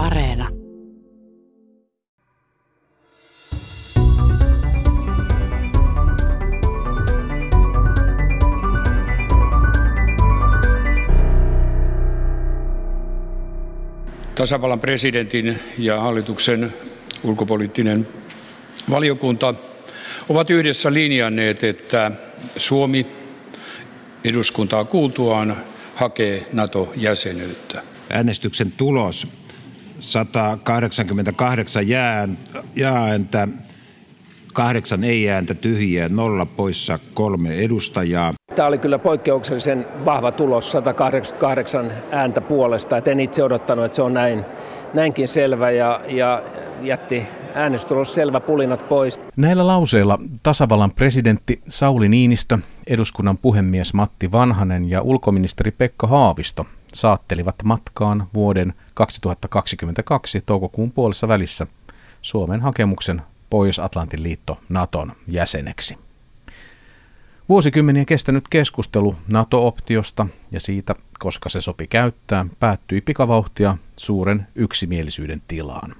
Areena. Tasavallan presidentin ja hallituksen ulkopoliittinen valiokunta ovat yhdessä linjanneet, että Suomi eduskuntaa kuultuaan hakee NATO-jäsenyyttä. Äänestyksen tulos 188 jaa-ääntä, kahdeksan ei-ääntä, tyhjiä, nolla poissa kolme edustajaa. Tämä oli kyllä poikkeuksellisen vahva tulos, 188 ääntä puolesta. Et en itse odottanut, että se on näin, näinkin selvä ja, ja jätti äänestulos selvä pulinat pois. Näillä lauseilla tasavallan presidentti Sauli Niinistö, eduskunnan puhemies Matti Vanhanen ja ulkoministeri Pekka Haavisto saattelivat matkaan vuoden 2022 toukokuun puolessa välissä Suomen hakemuksen Pohjois-Atlantin liitto Naton jäseneksi. Vuosikymmeniä kestänyt keskustelu NATO-optiosta ja siitä, koska se sopi käyttää, päättyi pikavauhtia suuren yksimielisyyden tilaan.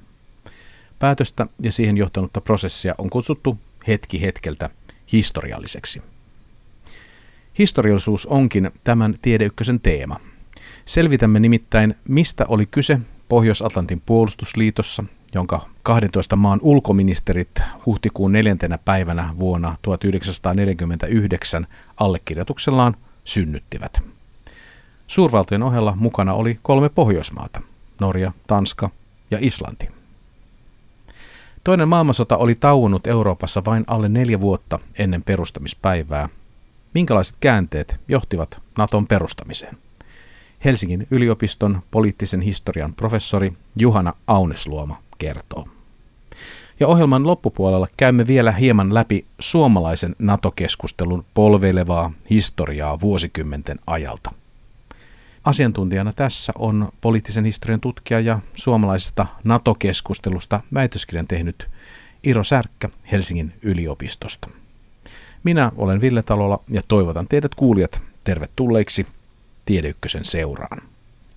Päätöstä ja siihen johtanutta prosessia on kutsuttu hetki hetkeltä historialliseksi. Historiallisuus onkin tämän Tiedeykkösen teema. Selvitämme nimittäin, mistä oli kyse Pohjois-Atlantin puolustusliitossa, jonka 12 maan ulkoministerit huhtikuun neljäntenä päivänä vuonna 1949 allekirjoituksellaan synnyttivät. Suurvaltojen ohella mukana oli kolme Pohjoismaata, Norja, Tanska ja Islanti. Toinen maailmansota oli tauonnut Euroopassa vain alle neljä vuotta ennen perustamispäivää. Minkälaiset käänteet johtivat Naton perustamiseen? Helsingin yliopiston poliittisen historian professori Juhana Aunesluoma kertoo. Ja ohjelman loppupuolella käymme vielä hieman läpi suomalaisen NATO-keskustelun polveilevaa historiaa vuosikymmenten ajalta. Asiantuntijana tässä on poliittisen historian tutkija ja suomalaisesta NATO-keskustelusta väitöskirjan tehnyt Iro Särkkä Helsingin yliopistosta. Minä olen Ville Talola ja toivotan teidät kuulijat tervetulleiksi Tiedeykkösen seuraan.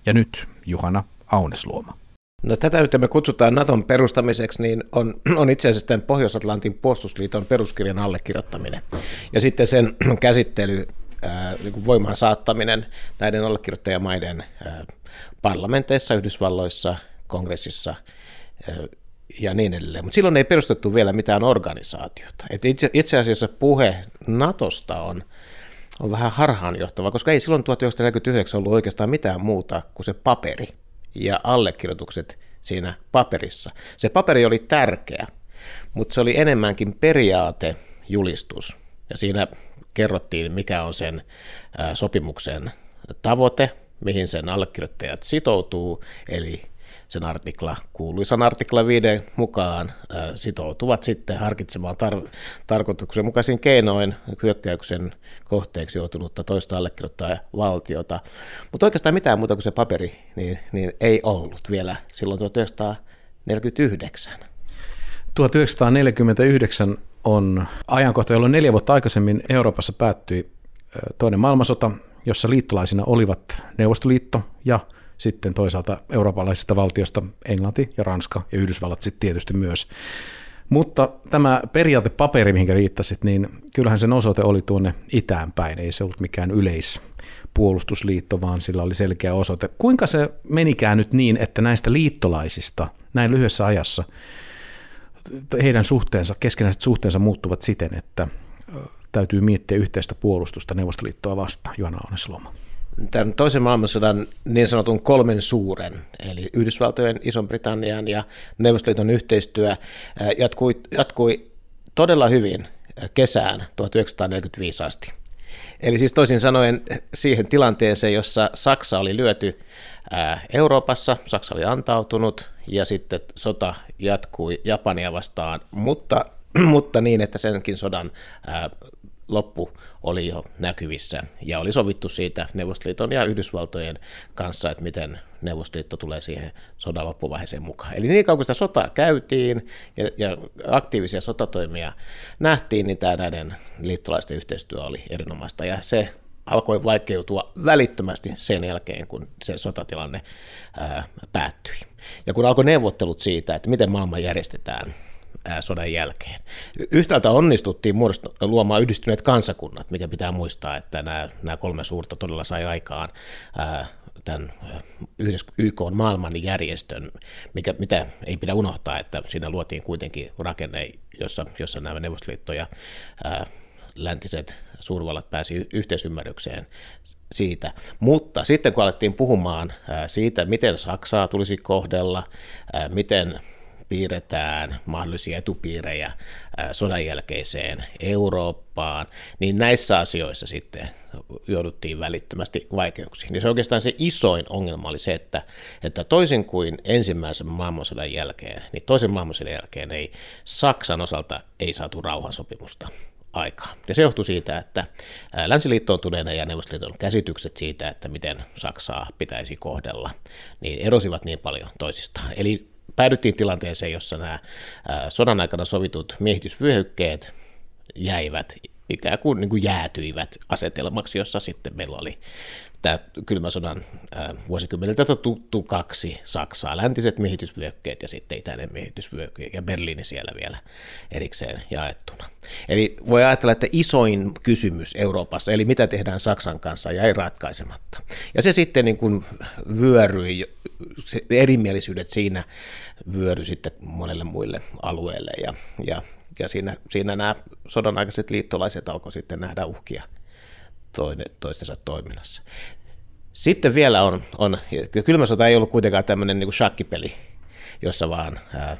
Ja nyt Juhana Aunesluoma. No tätä nyt me kutsutaan Naton perustamiseksi, niin on, on itse asiassa tämän Pohjois-Atlantin puolustusliiton peruskirjan allekirjoittaminen. Ja sitten sen käsittely ää, niin voimaan saattaminen näiden allekirjoittajamaiden ää, parlamenteissa, Yhdysvalloissa, kongressissa ää, ja niin edelleen. Mutta silloin ei perustettu vielä mitään organisaatiota. Et itse, itse asiassa puhe Natosta on, on vähän harhaanjohtava, koska ei silloin 1949 ollut oikeastaan mitään muuta kuin se paperi ja allekirjoitukset siinä paperissa. Se paperi oli tärkeä, mutta se oli enemmänkin periaatejulistus. Ja siinä kerrottiin, mikä on sen sopimuksen tavoite, mihin sen allekirjoittajat sitoutuu, eli sen artikla, kuuluisan artikla 5 mukaan sitoutuvat sitten harkitsemaan tar- tarkoituksenmukaisiin keinoin hyökkäyksen kohteeksi joutunutta toista allekirjoittaa valtiota. Mutta oikeastaan mitään muuta kuin se paperi niin, niin ei ollut vielä silloin 1949. 1949 on ajankohta, jolloin neljä vuotta aikaisemmin Euroopassa päättyi toinen maailmansota, jossa liittolaisina olivat Neuvostoliitto ja sitten toisaalta eurooppalaisista valtiosta Englanti ja Ranska ja Yhdysvallat sitten tietysti myös. Mutta tämä periaatepaperi, mihin viittasit, niin kyllähän sen osoite oli tuonne itään päin. Ei se ollut mikään yleispuolustusliitto, vaan sillä oli selkeä osoite. Kuinka se menikään nyt niin, että näistä liittolaisista näin lyhyessä ajassa heidän suhteensa, keskenäiset suhteensa muuttuvat siten, että täytyy miettiä yhteistä puolustusta Neuvostoliittoa vastaan, Juhana Onesloma? Tämän toisen maailmansodan niin sanotun kolmen suuren, eli Yhdysvaltojen, Ison-Britannian ja Neuvostoliiton yhteistyö jatkui, jatkui todella hyvin kesään 1945 asti. Eli siis toisin sanoen siihen tilanteeseen, jossa Saksa oli lyöty Euroopassa, Saksa oli antautunut ja sitten sota jatkui Japania vastaan, mutta, mutta niin, että senkin sodan loppu oli jo näkyvissä ja oli sovittu siitä Neuvostoliiton ja Yhdysvaltojen kanssa, että miten Neuvostoliitto tulee siihen sodan loppuvaiheeseen mukaan. Eli niin kauan kuin sitä sotaa käytiin ja, ja aktiivisia sotatoimia nähtiin, niin tämä näiden liittolaisten yhteistyö oli erinomaista ja se alkoi vaikeutua välittömästi sen jälkeen, kun se sotatilanne ää, päättyi. Ja kun alkoi neuvottelut siitä, että miten maailma järjestetään sodan jälkeen. Yhtäältä onnistuttiin luomaan yhdistyneet kansakunnat, mikä pitää muistaa, että nämä, nämä kolme suurta todella sai aikaan tämän YK on maailman järjestön, mikä, mitä ei pidä unohtaa, että siinä luotiin kuitenkin rakenne, jossa, jossa nämä Neuvostoliitto ja ää, läntiset suurvallat pääsi yhteisymmärrykseen siitä. Mutta sitten kun alettiin puhumaan siitä, miten Saksaa tulisi kohdella, miten piirretään mahdollisia etupiirejä sodan jälkeiseen Eurooppaan, niin näissä asioissa sitten jouduttiin välittömästi vaikeuksiin. Ja se oikeastaan se isoin ongelma oli se, että, että toisin kuin ensimmäisen maailmansodan jälkeen, niin toisen maailmansodan jälkeen ei Saksan osalta ei saatu rauhansopimusta aikaa. Ja se johtui siitä, että länsiliittoutuneiden ja Neuvostoliiton käsitykset siitä, että miten Saksaa pitäisi kohdella, niin erosivat niin paljon toisistaan. Eli päädyttiin tilanteeseen, jossa nämä sodan aikana sovitut miehitysvyöhykkeet jäivät ikään kuin, niin kuin jäätyivät asetelmaksi, jossa sitten meillä oli tämä kylmä sodan vuosikymmeneltä tuttu kaksi Saksaa, läntiset miehitysvyökkeet ja sitten itäinen miehitysvyökkeet ja Berliini siellä vielä erikseen jaettuna. Eli voi ajatella, että isoin kysymys Euroopassa, eli mitä tehdään Saksan kanssa, jäi ratkaisematta. Ja se sitten niin kuin vyöryi, se erimielisyydet siinä vyöry sitten monelle muille alueille ja, ja, ja siinä, siinä nämä sodan aikaiset liittolaiset alkoi sitten nähdä uhkia toinen, toistensa toiminnassa. Sitten vielä on, on kylmä sota ei ollut kuitenkaan tämmöinen niin shakkipeli, jossa vaan, ää,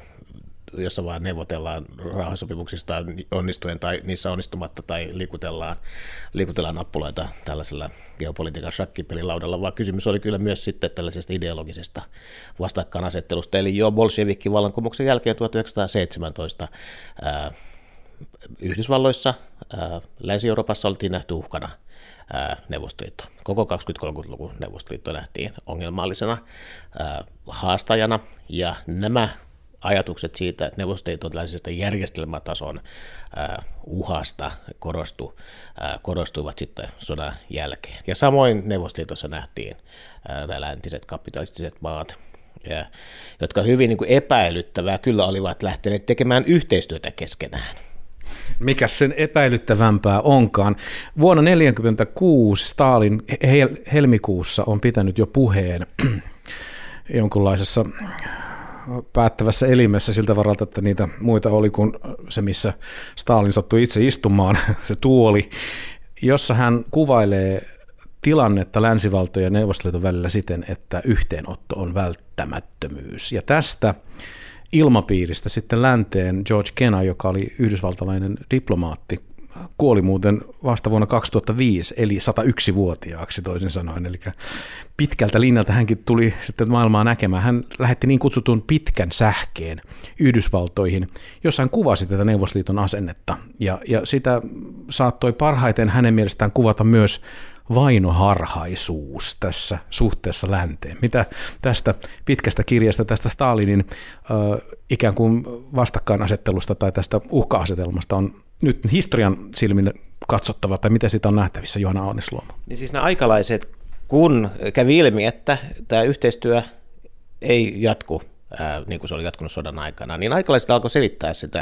jossa vaan neuvotellaan rauhansopimuksista onnistuen tai niissä onnistumatta tai liikutellaan, liikutellaan nappuloita tällaisella geopolitiikan shakkipelilaudalla, vaan kysymys oli kyllä myös sitten tällaisesta ideologisesta vastakkainasettelusta. Eli jo Bolshevikin vallankumouksen jälkeen 1917 ää, Yhdysvalloissa, ää, Länsi-Euroopassa oltiin nähty uhkana – Neuvostoliitto. Koko 20-30-luvun Neuvostoliitto nähtiin ongelmallisena haastajana, ja nämä ajatukset siitä, että Neuvostoliiton tällaisesta järjestelmätason uhasta korostu, korostuivat sitten sodan jälkeen. Ja samoin Neuvostoliitossa nähtiin nämä läntiset kapitalistiset maat, ja, jotka hyvin niin kuin epäilyttävää kyllä olivat lähteneet tekemään yhteistyötä keskenään mikä sen epäilyttävämpää onkaan. Vuonna 1946 Stalin hel- helmikuussa on pitänyt jo puheen jonkunlaisessa päättävässä elimessä siltä varalta, että niitä muita oli kuin se, missä Stalin sattui itse istumaan, se tuoli, jossa hän kuvailee tilannetta länsivaltojen ja Neuvostoliiton välillä siten, että yhteenotto on välttämättömyys. Ja tästä ilmapiiristä sitten länteen George Kenna, joka oli yhdysvaltalainen diplomaatti, kuoli muuten vasta vuonna 2005, eli 101-vuotiaaksi toisin sanoen. Eli pitkältä linjalta hänkin tuli sitten maailmaa näkemään. Hän lähetti niin kutsutun pitkän sähkeen Yhdysvaltoihin, jossa hän kuvasi tätä Neuvostoliiton asennetta. Ja, ja sitä saattoi parhaiten hänen mielestään kuvata myös vainoharhaisuus tässä suhteessa länteen. Mitä tästä pitkästä kirjasta, tästä Stalinin äh, ikään kuin vastakkainasettelusta tai tästä uhka-asetelmasta on nyt historian silmin katsottava, tai miten sitä on nähtävissä, Johanna Aunisluoma? Niin siis nämä aikalaiset, kun kävi ilmi, että tämä yhteistyö ei jatku ää, niin kuin se oli jatkunut sodan aikana, niin aikalaiset alkoi selittää sitä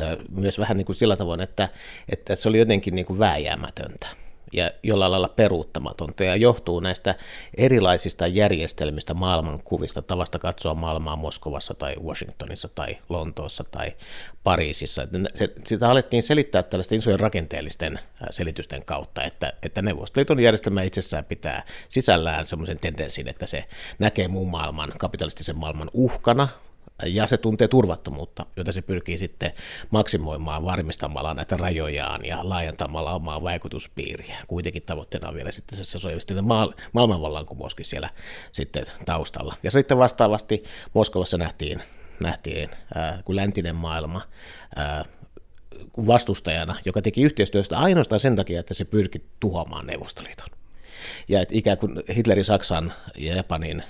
ää, myös vähän niin kuin sillä tavoin, että, että se oli jotenkin niin kuin vääjäämätöntä ja jollain lailla peruuttamatonta ja johtuu näistä erilaisista järjestelmistä maailmankuvista, tavasta katsoa maailmaa Moskovassa tai Washingtonissa tai Lontoossa tai Pariisissa. Sitä alettiin selittää tällaisten isojen rakenteellisten selitysten kautta, että, että Neuvostoliiton järjestelmä itsessään pitää sisällään semmoisen tendenssin, että se näkee muun maailman, kapitalistisen maailman uhkana, ja se tuntee turvattomuutta, jota se pyrkii sitten maksimoimaan varmistamalla näitä rajojaan ja laajentamalla omaa vaikutuspiiriä. Kuitenkin tavoitteena on vielä sitten se sosialistinen maailmanvallankumouskin siellä sitten taustalla. Ja sitten vastaavasti Moskovassa nähtiin, nähtiin ää, kun läntinen maailma ää, vastustajana, joka teki yhteistyöstä ainoastaan sen takia, että se pyrki tuhoamaan Neuvostoliiton. Ja että ikään kuin Hitlerin, Saksan ja Japanin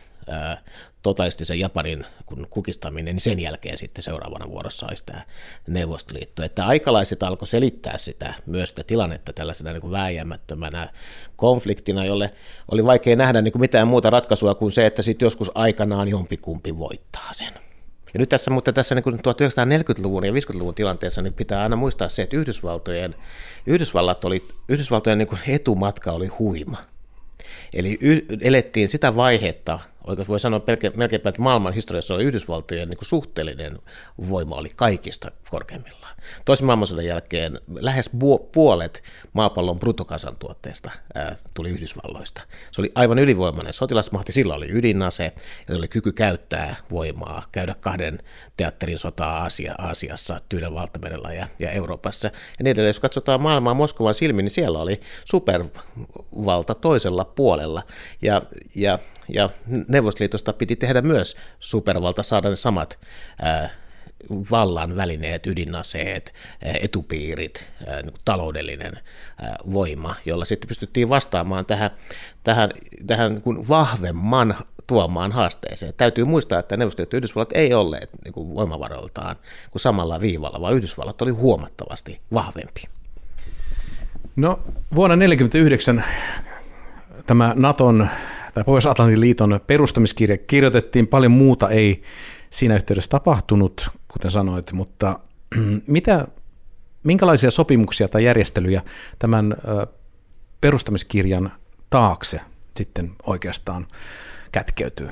ää, totalistisen Japanin kun kukistaminen, niin sen jälkeen sitten seuraavana vuorossa olisi tämä Neuvostoliitto. Että aikalaiset alkoi selittää sitä myös sitä tilannetta tällaisena niin kuin vääjäämättömänä konfliktina, jolle oli vaikea nähdä niin kuin mitään muuta ratkaisua kuin se, että sitten joskus aikanaan jompikumpi voittaa sen. Ja nyt tässä, mutta tässä niin 1940-luvun ja 50-luvun tilanteessa niin pitää aina muistaa se, että Yhdysvaltojen, Yhdysvallat oli, Yhdysvaltojen niin etumatka oli huima. Eli y- elettiin sitä vaihetta, oikeastaan voi sanoa melkeinpä, että maailman historiassa oli Yhdysvaltojen niin suhteellinen voima oli kaikista korkeimmillaan. Toisen maailmansodan jälkeen lähes puolet maapallon bruttokansantuotteesta tuli Yhdysvalloista. Se oli aivan ylivoimainen sotilasmahti, sillä oli ydinase ja oli kyky käyttää voimaa, käydä kahden teatterin sotaa Aasia, Aasiassa, Tyynen valtamerellä ja, ja Euroopassa. Ja niin edelleen, jos katsotaan maailmaa Moskovan silmin, niin siellä oli supervalta toisella puolella. Ja, ja, ja Neuvostoliitosta piti tehdä myös supervalta, saada ne samat vallan välineet, ydinaseet, etupiirit, niin taloudellinen voima, jolla sitten pystyttiin vastaamaan tähän, tähän, tähän niin vahvemman tuomaan haasteeseen. Täytyy muistaa, että Neuvostoliitto Yhdysvallat ei olleet niin kuin voimavaroiltaan kuin samalla viivalla, vaan Yhdysvallat oli huomattavasti vahvempi. No vuonna 1949 tämä Naton tai Pohjois-Atlantin liiton perustamiskirja kirjoitettiin, paljon muuta ei siinä yhteydessä tapahtunut, kuten sanoit, mutta mitä, minkälaisia sopimuksia tai järjestelyjä tämän perustamiskirjan taakse sitten oikeastaan kätkeytyy?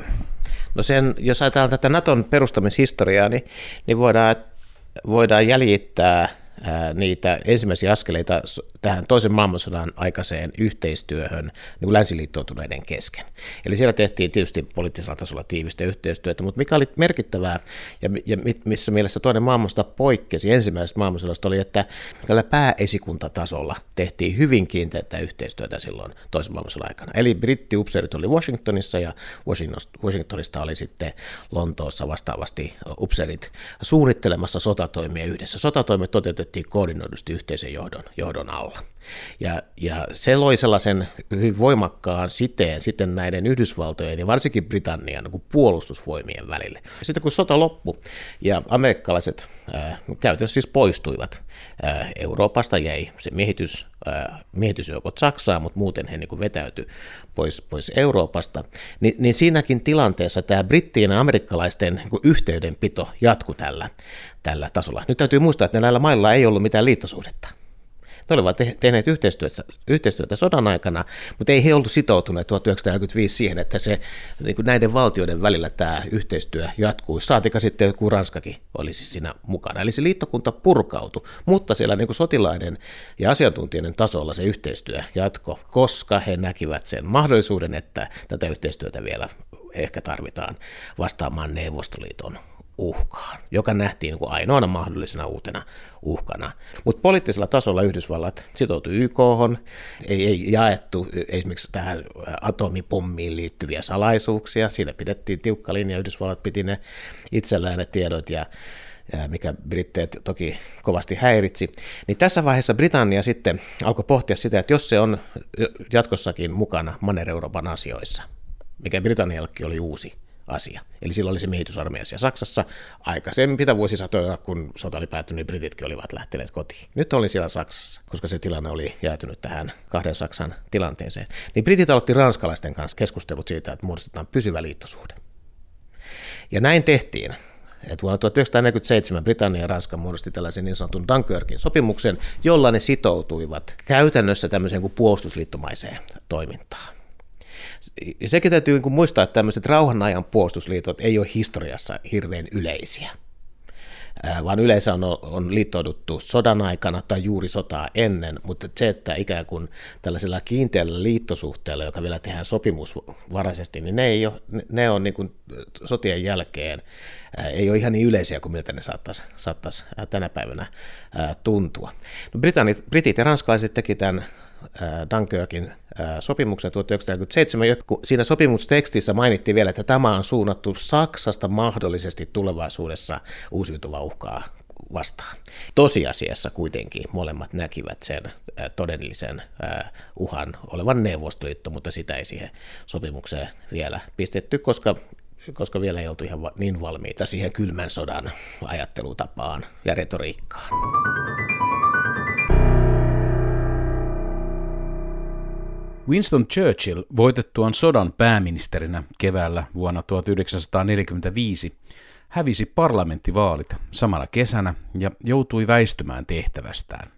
No sen, jos ajatellaan tätä Naton perustamishistoriaa, niin, niin voidaan, voidaan jäljittää niitä ensimmäisiä askeleita tähän toisen maailmansodan aikaiseen yhteistyöhön niin länsiliittoutuneiden kesken. Eli siellä tehtiin tietysti poliittisella tasolla tiivistä yhteistyötä, mutta mikä oli merkittävää ja, ja missä mielessä toinen maailmansota poikkesi ensimmäisestä maailmansodasta oli, että tällä pääesikuntatasolla tehtiin hyvin kiinteitä yhteistyötä silloin toisen maailmansodan aikana. Eli brittiupseerit oli Washingtonissa ja Washingtonista oli sitten Lontoossa vastaavasti upseerit suunnittelemassa sotatoimia yhdessä. Sotatoimet toteutettiin koordinoidusti yhteisen johdon, johdon alla. Ja, ja se loi sellaisen hyvin voimakkaan siteen sitten näiden Yhdysvaltojen ja varsinkin Britannian niin puolustusvoimien välille. Sitten kun sota loppui ja amerikkalaiset ää, käytännössä siis poistuivat ää, Euroopasta, jäi se miehitys, ää, miehitysjoukot Saksaan, mutta muuten he niin vetäytyi pois, pois Euroopasta, niin, niin siinäkin tilanteessa tämä brittien ja amerikkalaisten niin yhteydenpito jatkui tällä, tällä tasolla. Nyt täytyy muistaa, että näillä mailla ei ollut mitään liittosuhdetta. Ne olivat tehneet yhteistyötä, yhteistyötä sodan aikana, mutta ei he oltu sitoutuneet 1945 siihen, että se niin kuin näiden valtioiden välillä tämä yhteistyö jatkuu. Saatika sitten joku Ranskakin olisi siinä mukana. Eli se liittokunta purkautui, mutta siellä niin kuin sotilaiden ja asiantuntijoiden tasolla se yhteistyö jatko, koska he näkivät sen mahdollisuuden, että tätä yhteistyötä vielä ehkä tarvitaan vastaamaan Neuvostoliiton uhkaan, joka nähtiin niin kuin ainoana mahdollisena uutena uhkana. Mutta poliittisella tasolla Yhdysvallat sitoutui YK, ei, ei jaettu esimerkiksi tähän atomipommiin liittyviä salaisuuksia, siinä pidettiin tiukka linja, Yhdysvallat piti ne itsellään ne tiedot ja mikä Britteet toki kovasti häiritsi, niin tässä vaiheessa Britannia sitten alkoi pohtia sitä, että jos se on jatkossakin mukana Manner-Euroopan asioissa, mikä Britanniallekin oli uusi asia. Eli silloin oli se miehitysarmeijassa ja Saksassa aikaisempita vuosisatoja, kun sota oli päättynyt, niin brititkin olivat lähteneet kotiin. Nyt olin siellä Saksassa, koska se tilanne oli jäätynyt tähän kahden Saksan tilanteeseen. Niin britit aloitti ranskalaisten kanssa keskustelut siitä, että muodostetaan pysyvä liittosuhde. Ja näin tehtiin. Et vuonna 1947 Britannia ja Ranska muodosti tällaisen niin sanotun Dunkirkin sopimuksen, jolla ne sitoutuivat käytännössä tämmöiseen kuin puolustusliittomaiseen toimintaan sekin täytyy niin muistaa, että tämmöiset rauhanajan puolustusliitot ei ole historiassa hirveän yleisiä vaan yleensä on, on liittouduttu sodan aikana tai juuri sotaa ennen, mutta se, että ikään kuin tällaisella kiinteällä liittosuhteella, joka vielä tehdään sopimusvaraisesti, niin ne, ei ole, ne on niin kuin sotien jälkeen, ei ole ihan niin yleisiä kuin miltä ne saattaisi, saattaisi tänä päivänä tuntua. No Britit ja ranskalaiset teki tämän Dunkirkin sopimuksen 1947. Siinä sopimustekstissä mainittiin vielä, että tämä on suunnattu Saksasta mahdollisesti tulevaisuudessa uusiutuva uhkaa vastaan. Tosiasiassa kuitenkin molemmat näkivät sen todellisen uhan olevan Neuvostoliitto, mutta sitä ei siihen sopimukseen vielä pistetty, koska koska vielä ei oltu ihan niin valmiita siihen kylmän sodan ajattelutapaan ja retoriikkaan. Winston Churchill voitettuaan sodan pääministerinä keväällä vuonna 1945 hävisi parlamenttivaalit samana kesänä ja joutui väistymään tehtävästään.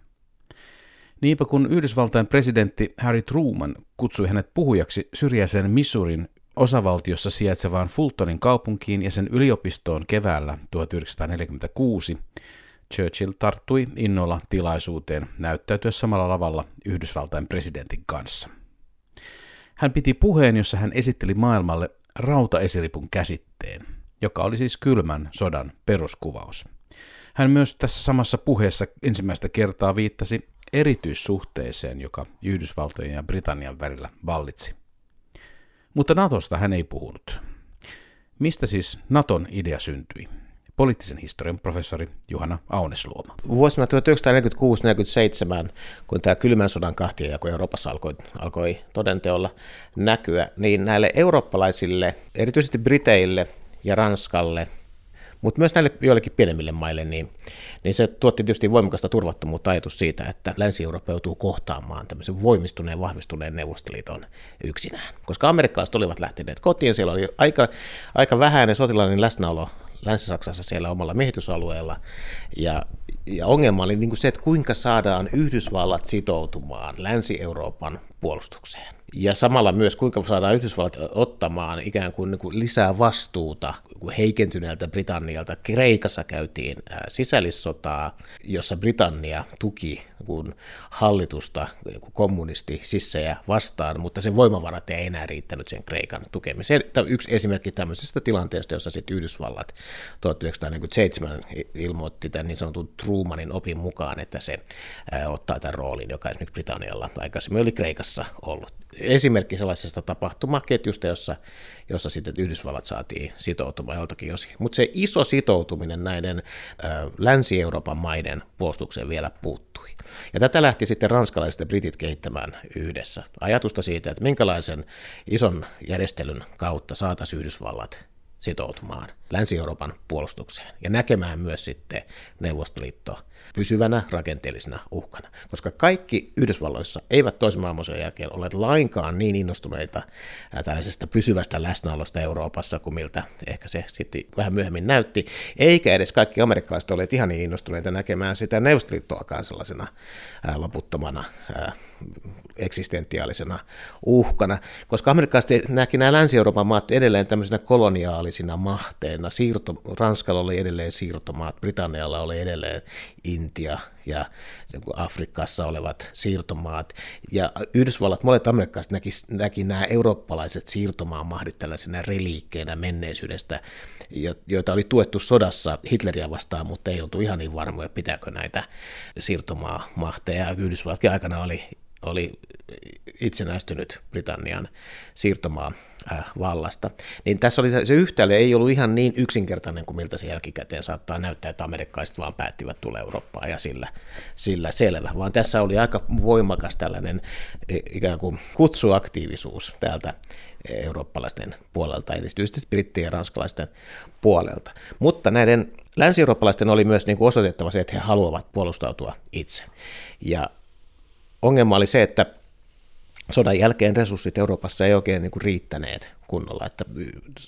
Niinpä kun Yhdysvaltain presidentti Harry Truman kutsui hänet puhujaksi syrjäisen Missourin osavaltiossa sijaitsevaan Fultonin kaupunkiin ja sen yliopistoon keväällä 1946, Churchill tarttui innolla tilaisuuteen näyttäytyä samalla lavalla Yhdysvaltain presidentin kanssa. Hän piti puheen, jossa hän esitteli maailmalle rautaesiripun käsitteen, joka oli siis kylmän sodan peruskuvaus. Hän myös tässä samassa puheessa ensimmäistä kertaa viittasi erityissuhteeseen, joka Yhdysvaltojen ja Britannian välillä vallitsi. Mutta Natosta hän ei puhunut. Mistä siis Naton idea syntyi? Poliittisen historian professori Juhana Aunesluoma. Vuosina 1946-1947, kun tämä kylmän sodan kahtiajako Euroopassa alkoi, alkoi todenteolla näkyä, niin näille eurooppalaisille, erityisesti Briteille ja Ranskalle, mutta myös näille joillekin pienemmille maille, niin, niin se tuotti tietysti voimakasta turvattomuutta ajatus siitä, että Länsi-Eurooppa joutuu kohtaamaan tämmöisen voimistuneen, vahvistuneen Neuvostoliiton yksinään. Koska amerikkalaiset olivat lähteneet kotiin, siellä oli aika, aika vähäinen sotilainen läsnäolo Länsi-Saksassa siellä omalla miehitysalueella. Ja, ja ongelma oli niin kuin se, että kuinka saadaan Yhdysvallat sitoutumaan Länsi-Euroopan puolustukseen. Ja samalla myös kuinka saadaan Yhdysvallat ottamaan ikään kuin, niin kuin lisää vastuuta heikentyneeltä Britannialta. Kreikassa käytiin sisällissotaa, jossa Britannia tuki kun hallitusta kommunisti sissejä vastaan, mutta sen voimavarat ei enää riittänyt sen Kreikan tukemiseen. Tämä on yksi esimerkki tämmöisestä tilanteesta, jossa sitten Yhdysvallat 1947 ilmoitti tämän niin sanotun Trumanin opin mukaan, että se ottaa tämän roolin, joka esimerkiksi Britannialla aikaisemmin oli Kreikassa ollut esimerkki sellaisesta tapahtumaketjusta, jossa, jossa sitten Yhdysvallat saatiin sitoutumaan joltakin osin. Mutta se iso sitoutuminen näiden ö, Länsi-Euroopan maiden puolustukseen vielä puuttui. Ja tätä lähti sitten ranskalaiset ja britit kehittämään yhdessä. Ajatusta siitä, että minkälaisen ison järjestelyn kautta saataisiin Yhdysvallat sitoutumaan Länsi-Euroopan puolustukseen ja näkemään myös sitten Neuvostoliitto pysyvänä rakenteellisena uhkana. Koska kaikki Yhdysvalloissa eivät toisen maailmansodan jälkeen ole lainkaan niin innostuneita tällaisesta pysyvästä läsnäolosta Euroopassa kuin miltä ehkä se sitten vähän myöhemmin näytti, eikä edes kaikki amerikkalaiset ole ihan niin innostuneita näkemään sitä Neuvostoliittoakaan sellaisena loputtomana eksistentiaalisena uhkana, koska amerikkalaiset näki nämä Länsi-Euroopan maat edelleen tämmöisenä koloniaalisina mahteina. Siirto, Ranskalla oli edelleen siirtomaat, Britannialla oli edelleen Intia ja Afrikassa olevat siirtomaat. Ja Yhdysvallat, monet amerikkalaiset näki, näki nämä eurooppalaiset siirtomaamahdit tällaisena reliikkeinä menneisyydestä, joita oli tuettu sodassa Hitleriä vastaan, mutta ei oltu ihan niin varmoja, pitääkö näitä siirtomaamahteja. Yhdysvallatkin aikana oli oli itsenäistynyt Britannian siirtomaa äh, vallasta. Niin tässä oli se yhtälö ei ollut ihan niin yksinkertainen kuin miltä se jälkikäteen saattaa näyttää, että amerikkalaiset vaan päättivät tulla Eurooppaan ja sillä, sillä selvä, vaan tässä oli aika voimakas tällainen e, ikään kuin kutsuaktiivisuus täältä eurooppalaisten puolelta, erityisesti brittien ja ranskalaisten puolelta. Mutta näiden länsi-eurooppalaisten oli myös niin kuin osoitettava se, että he haluavat puolustautua itse. Ja ongelma oli se, että sodan jälkeen resurssit Euroopassa ei oikein niin kuin riittäneet kunnolla, että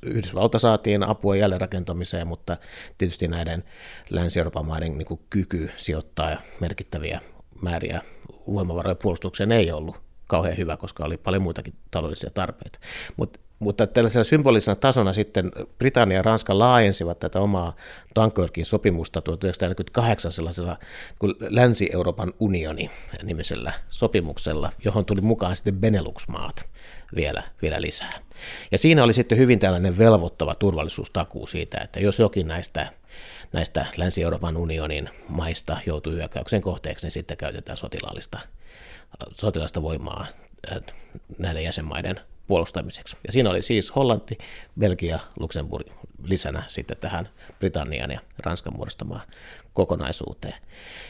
Yhdysvalta saatiin apua jälleenrakentamiseen, mutta tietysti näiden Länsi-Euroopan maiden niin kuin kyky sijoittaa merkittäviä määriä voimavaroja puolustukseen ei ollut kauhean hyvä, koska oli paljon muitakin taloudellisia tarpeita. Mutta mutta tällaisena symbolisena tasona sitten Britannia ja Ranska laajensivat tätä omaa Dunkirkin sopimusta 1948 sellaisella kuin Länsi-Euroopan unioni nimisellä sopimuksella, johon tuli mukaan sitten Benelux-maat vielä, vielä lisää. Ja siinä oli sitten hyvin tällainen velvoittava turvallisuustakuu siitä, että jos jokin näistä näistä Länsi-Euroopan unionin maista joutuu hyökkäyksen kohteeksi, niin sitten käytetään sotilaallista, sotilaista voimaa näiden jäsenmaiden puolustamiseksi. Ja siinä oli siis Hollanti, Belgia, Luxemburg, lisänä sitten tähän Britannian ja Ranskan muodostamaan kokonaisuuteen.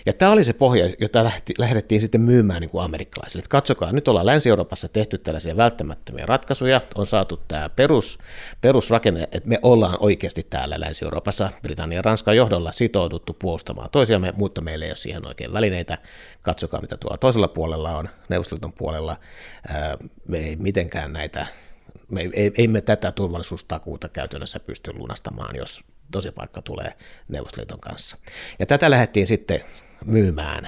Ja tämä oli se pohja, jota lähdettiin sitten myymään niin kuin amerikkalaisille. Että katsokaa, nyt ollaan Länsi-Euroopassa tehty tällaisia välttämättömiä ratkaisuja, on saatu tämä perus, perusrakenne, että me ollaan oikeasti täällä Länsi-Euroopassa Britannian ja Ranskan johdolla sitouduttu puolustamaan toisiamme, mutta meillä ei ole siihen oikein välineitä. Katsokaa, mitä tuolla toisella puolella on, Neuvostoliiton puolella. Me ei mitenkään näitä me ei, ei me tätä turvallisuustakuuta käytännössä pysty lunastamaan, jos paikka tulee Neuvostoliiton kanssa. Ja tätä lähdettiin sitten myymään.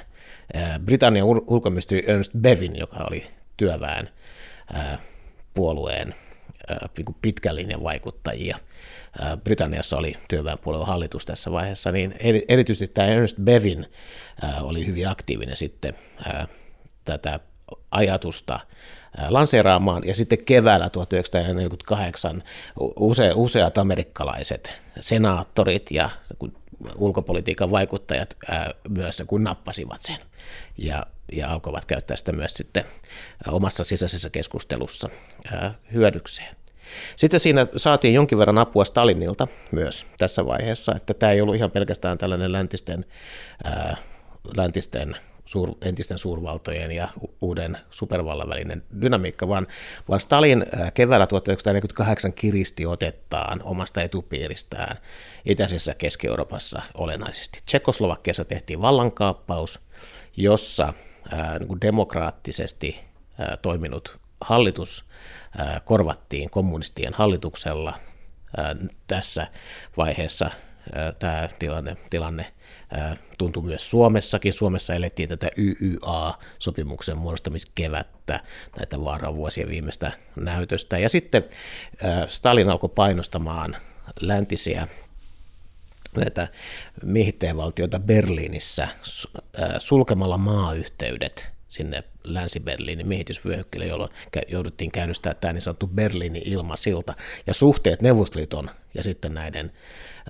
Britannian ulkoministeri Ernst Bevin, joka oli työväen puolueen niin pitkän linjan vaikuttajia. Britanniassa oli työväenpuolueen hallitus tässä vaiheessa, niin erityisesti tämä Ernst Bevin oli hyvin aktiivinen sitten tätä ajatusta lanseeraamaan, ja sitten keväällä 1948 use, useat amerikkalaiset senaattorit ja ulkopolitiikan vaikuttajat myös kun nappasivat sen ja, ja alkoivat käyttää sitä myös sitten omassa sisäisessä keskustelussa hyödykseen. Sitten siinä saatiin jonkin verran apua Stalinilta myös tässä vaiheessa, että tämä ei ollut ihan pelkästään tällainen läntisten, ää, läntisten suur, entisten suurvaltojen ja uuden supervallan välinen dynamiikka, vaan, vaan Stalin keväällä 1948 kiristi otettaan omasta etupiiristään itäisessä Keski-Euroopassa olennaisesti. Tsekoslovakiassa tehtiin vallankaappaus, jossa ää, niin kuin demokraattisesti ää, toiminut hallitus ää, korvattiin kommunistien hallituksella ää, tässä vaiheessa tämä tilanne, tilanne tuntui myös Suomessakin. Suomessa elettiin tätä YYA-sopimuksen muodostamiskevättä, näitä vaaran vuosien viimeistä näytöstä. Ja sitten Stalin alkoi painostamaan läntisiä näitä miehitteen-valtioita Berliinissä sulkemalla maayhteydet sinne Länsi-Berliinin miehitysvyöhykkeelle, jolloin jouduttiin käynnistämään tämä niin sanottu Berliinin ilmasilta. Ja suhteet Neuvostoliiton ja sitten näiden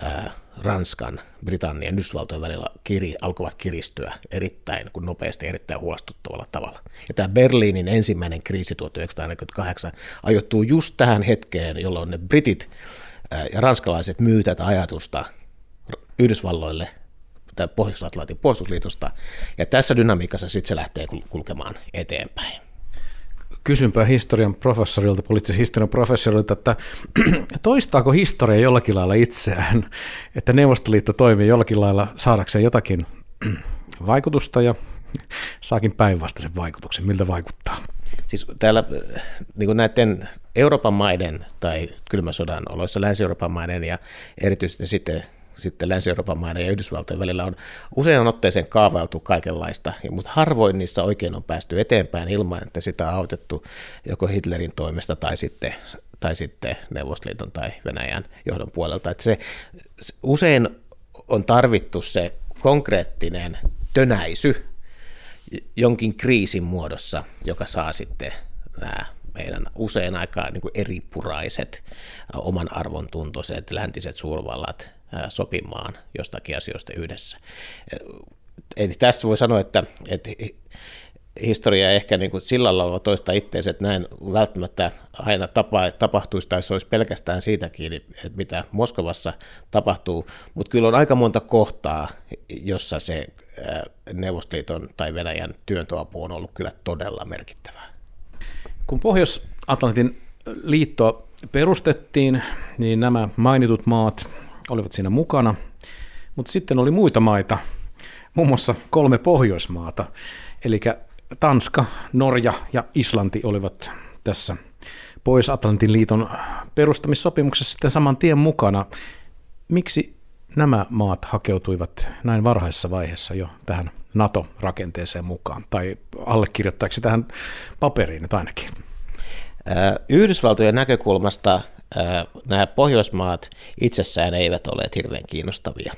ää, Ranskan, Britannian ja Yhdysvaltojen välillä kiri, alkoivat kiristyä erittäin kun nopeasti erittäin huolestuttavalla tavalla. Ja tämä Berliinin ensimmäinen kriisi 1948 ajoittuu just tähän hetkeen, jolloin ne britit ää, ja ranskalaiset myy tätä ajatusta Yhdysvalloille Pohjois-Atlantin puolustusliitosta, ja tässä dynamiikassa sitten se lähtee kulkemaan eteenpäin kysynpä historian professorilta, poliittisen historian professorilta, että toistaako historia jollakin lailla itseään, että Neuvostoliitto toimii jollakin lailla saadakseen jotakin vaikutusta ja saakin päinvastaisen vaikutuksen. Miltä vaikuttaa? Siis täällä niin kuin näiden Euroopan maiden tai kylmän sodan oloissa Länsi-Euroopan maiden ja erityisesti sitten sitten Länsi-Euroopan maiden ja Yhdysvaltojen välillä on usein otteeseen kaavailtu kaikenlaista, mutta harvoin niissä oikein on päästy eteenpäin ilman, että sitä on autettu joko Hitlerin toimesta tai sitten, tai sitten Neuvostoliiton tai Venäjän johdon puolelta. Että se, se usein on tarvittu se konkreettinen tönäisy jonkin kriisin muodossa, joka saa sitten nämä meidän usein aika niin kuin eripuraiset, oman arvon tuntoiset läntiset suurvallat sopimaan jostakin asioista yhdessä. Eli tässä voi sanoa, että, että historia ehkä niin kuin sillä lailla toista itseensä, että näin välttämättä aina tapa, tapahtuisi tai se olisi pelkästään siitä kiinni, että mitä Moskovassa tapahtuu, mutta kyllä on aika monta kohtaa, jossa se Neuvostoliiton tai Venäjän työntöapu on ollut kyllä todella merkittävää. Kun Pohjois-Atlantin liitto perustettiin, niin nämä mainitut maat olivat siinä mukana, mutta sitten oli muita maita, muun muassa kolme Pohjoismaata, eli Tanska, Norja ja Islanti olivat tässä Pohjois-Atlantin liiton perustamissopimuksessa sitten saman tien mukana. Miksi nämä maat hakeutuivat näin varhaisessa vaiheessa jo tähän NATO-rakenteeseen mukaan, tai allekirjoittaako tähän paperiin nyt ainakin? Yhdysvaltojen näkökulmasta nämä Pohjoismaat itsessään eivät ole hirveän kiinnostavia.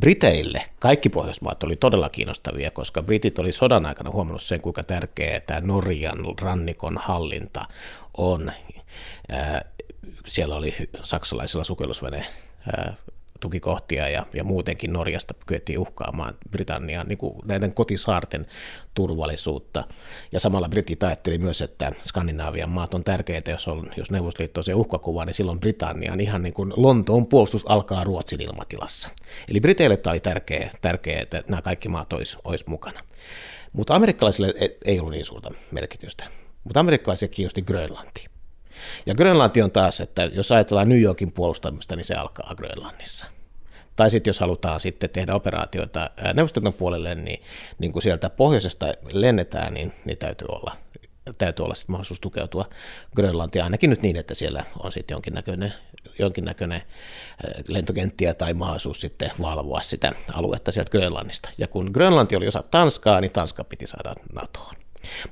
Briteille kaikki Pohjoismaat oli todella kiinnostavia, koska Britit oli sodan aikana huomannut sen, kuinka tärkeää tämä Norjan rannikon hallinta on. Siellä oli saksalaisilla sukellusvene tukikohtia ja, ja muutenkin Norjasta kyettiin uhkaamaan Britannian niin kuin näiden kotisaarten turvallisuutta. Ja samalla britit ajatteli myös, että Skandinaavian maat on tärkeitä, jos, on, jos Neuvostoliitto on se uhkakuva, niin silloin Britannian ihan niin kuin Lontoon puolustus alkaa Ruotsin ilmatilassa. Eli Briteille tämä oli tärkeää, tärkeää että nämä kaikki maat olisi mukana. Mutta amerikkalaisille ei ollut niin suurta merkitystä. Mutta amerikkalaisia kiinnosti Grönlanti. Ja Grönlanti on taas, että jos ajatellaan New Yorkin puolustamista, niin se alkaa Grönlannissa. Tai sitten jos halutaan sitten tehdä operaatioita neuvostoliiton puolelle, niin, niin kun sieltä pohjoisesta lennetään, niin, niin täytyy olla täytyy olla sitten mahdollisuus tukeutua Grönlantiin, ainakin nyt niin, että siellä on sitten jonkinnäköinen, jonkinnäköinen lentokenttiä tai mahdollisuus sitten valvoa sitä aluetta sieltä Grönlannista. Ja kun Grönlanti oli osa Tanskaa, niin Tanska piti saada NATOon.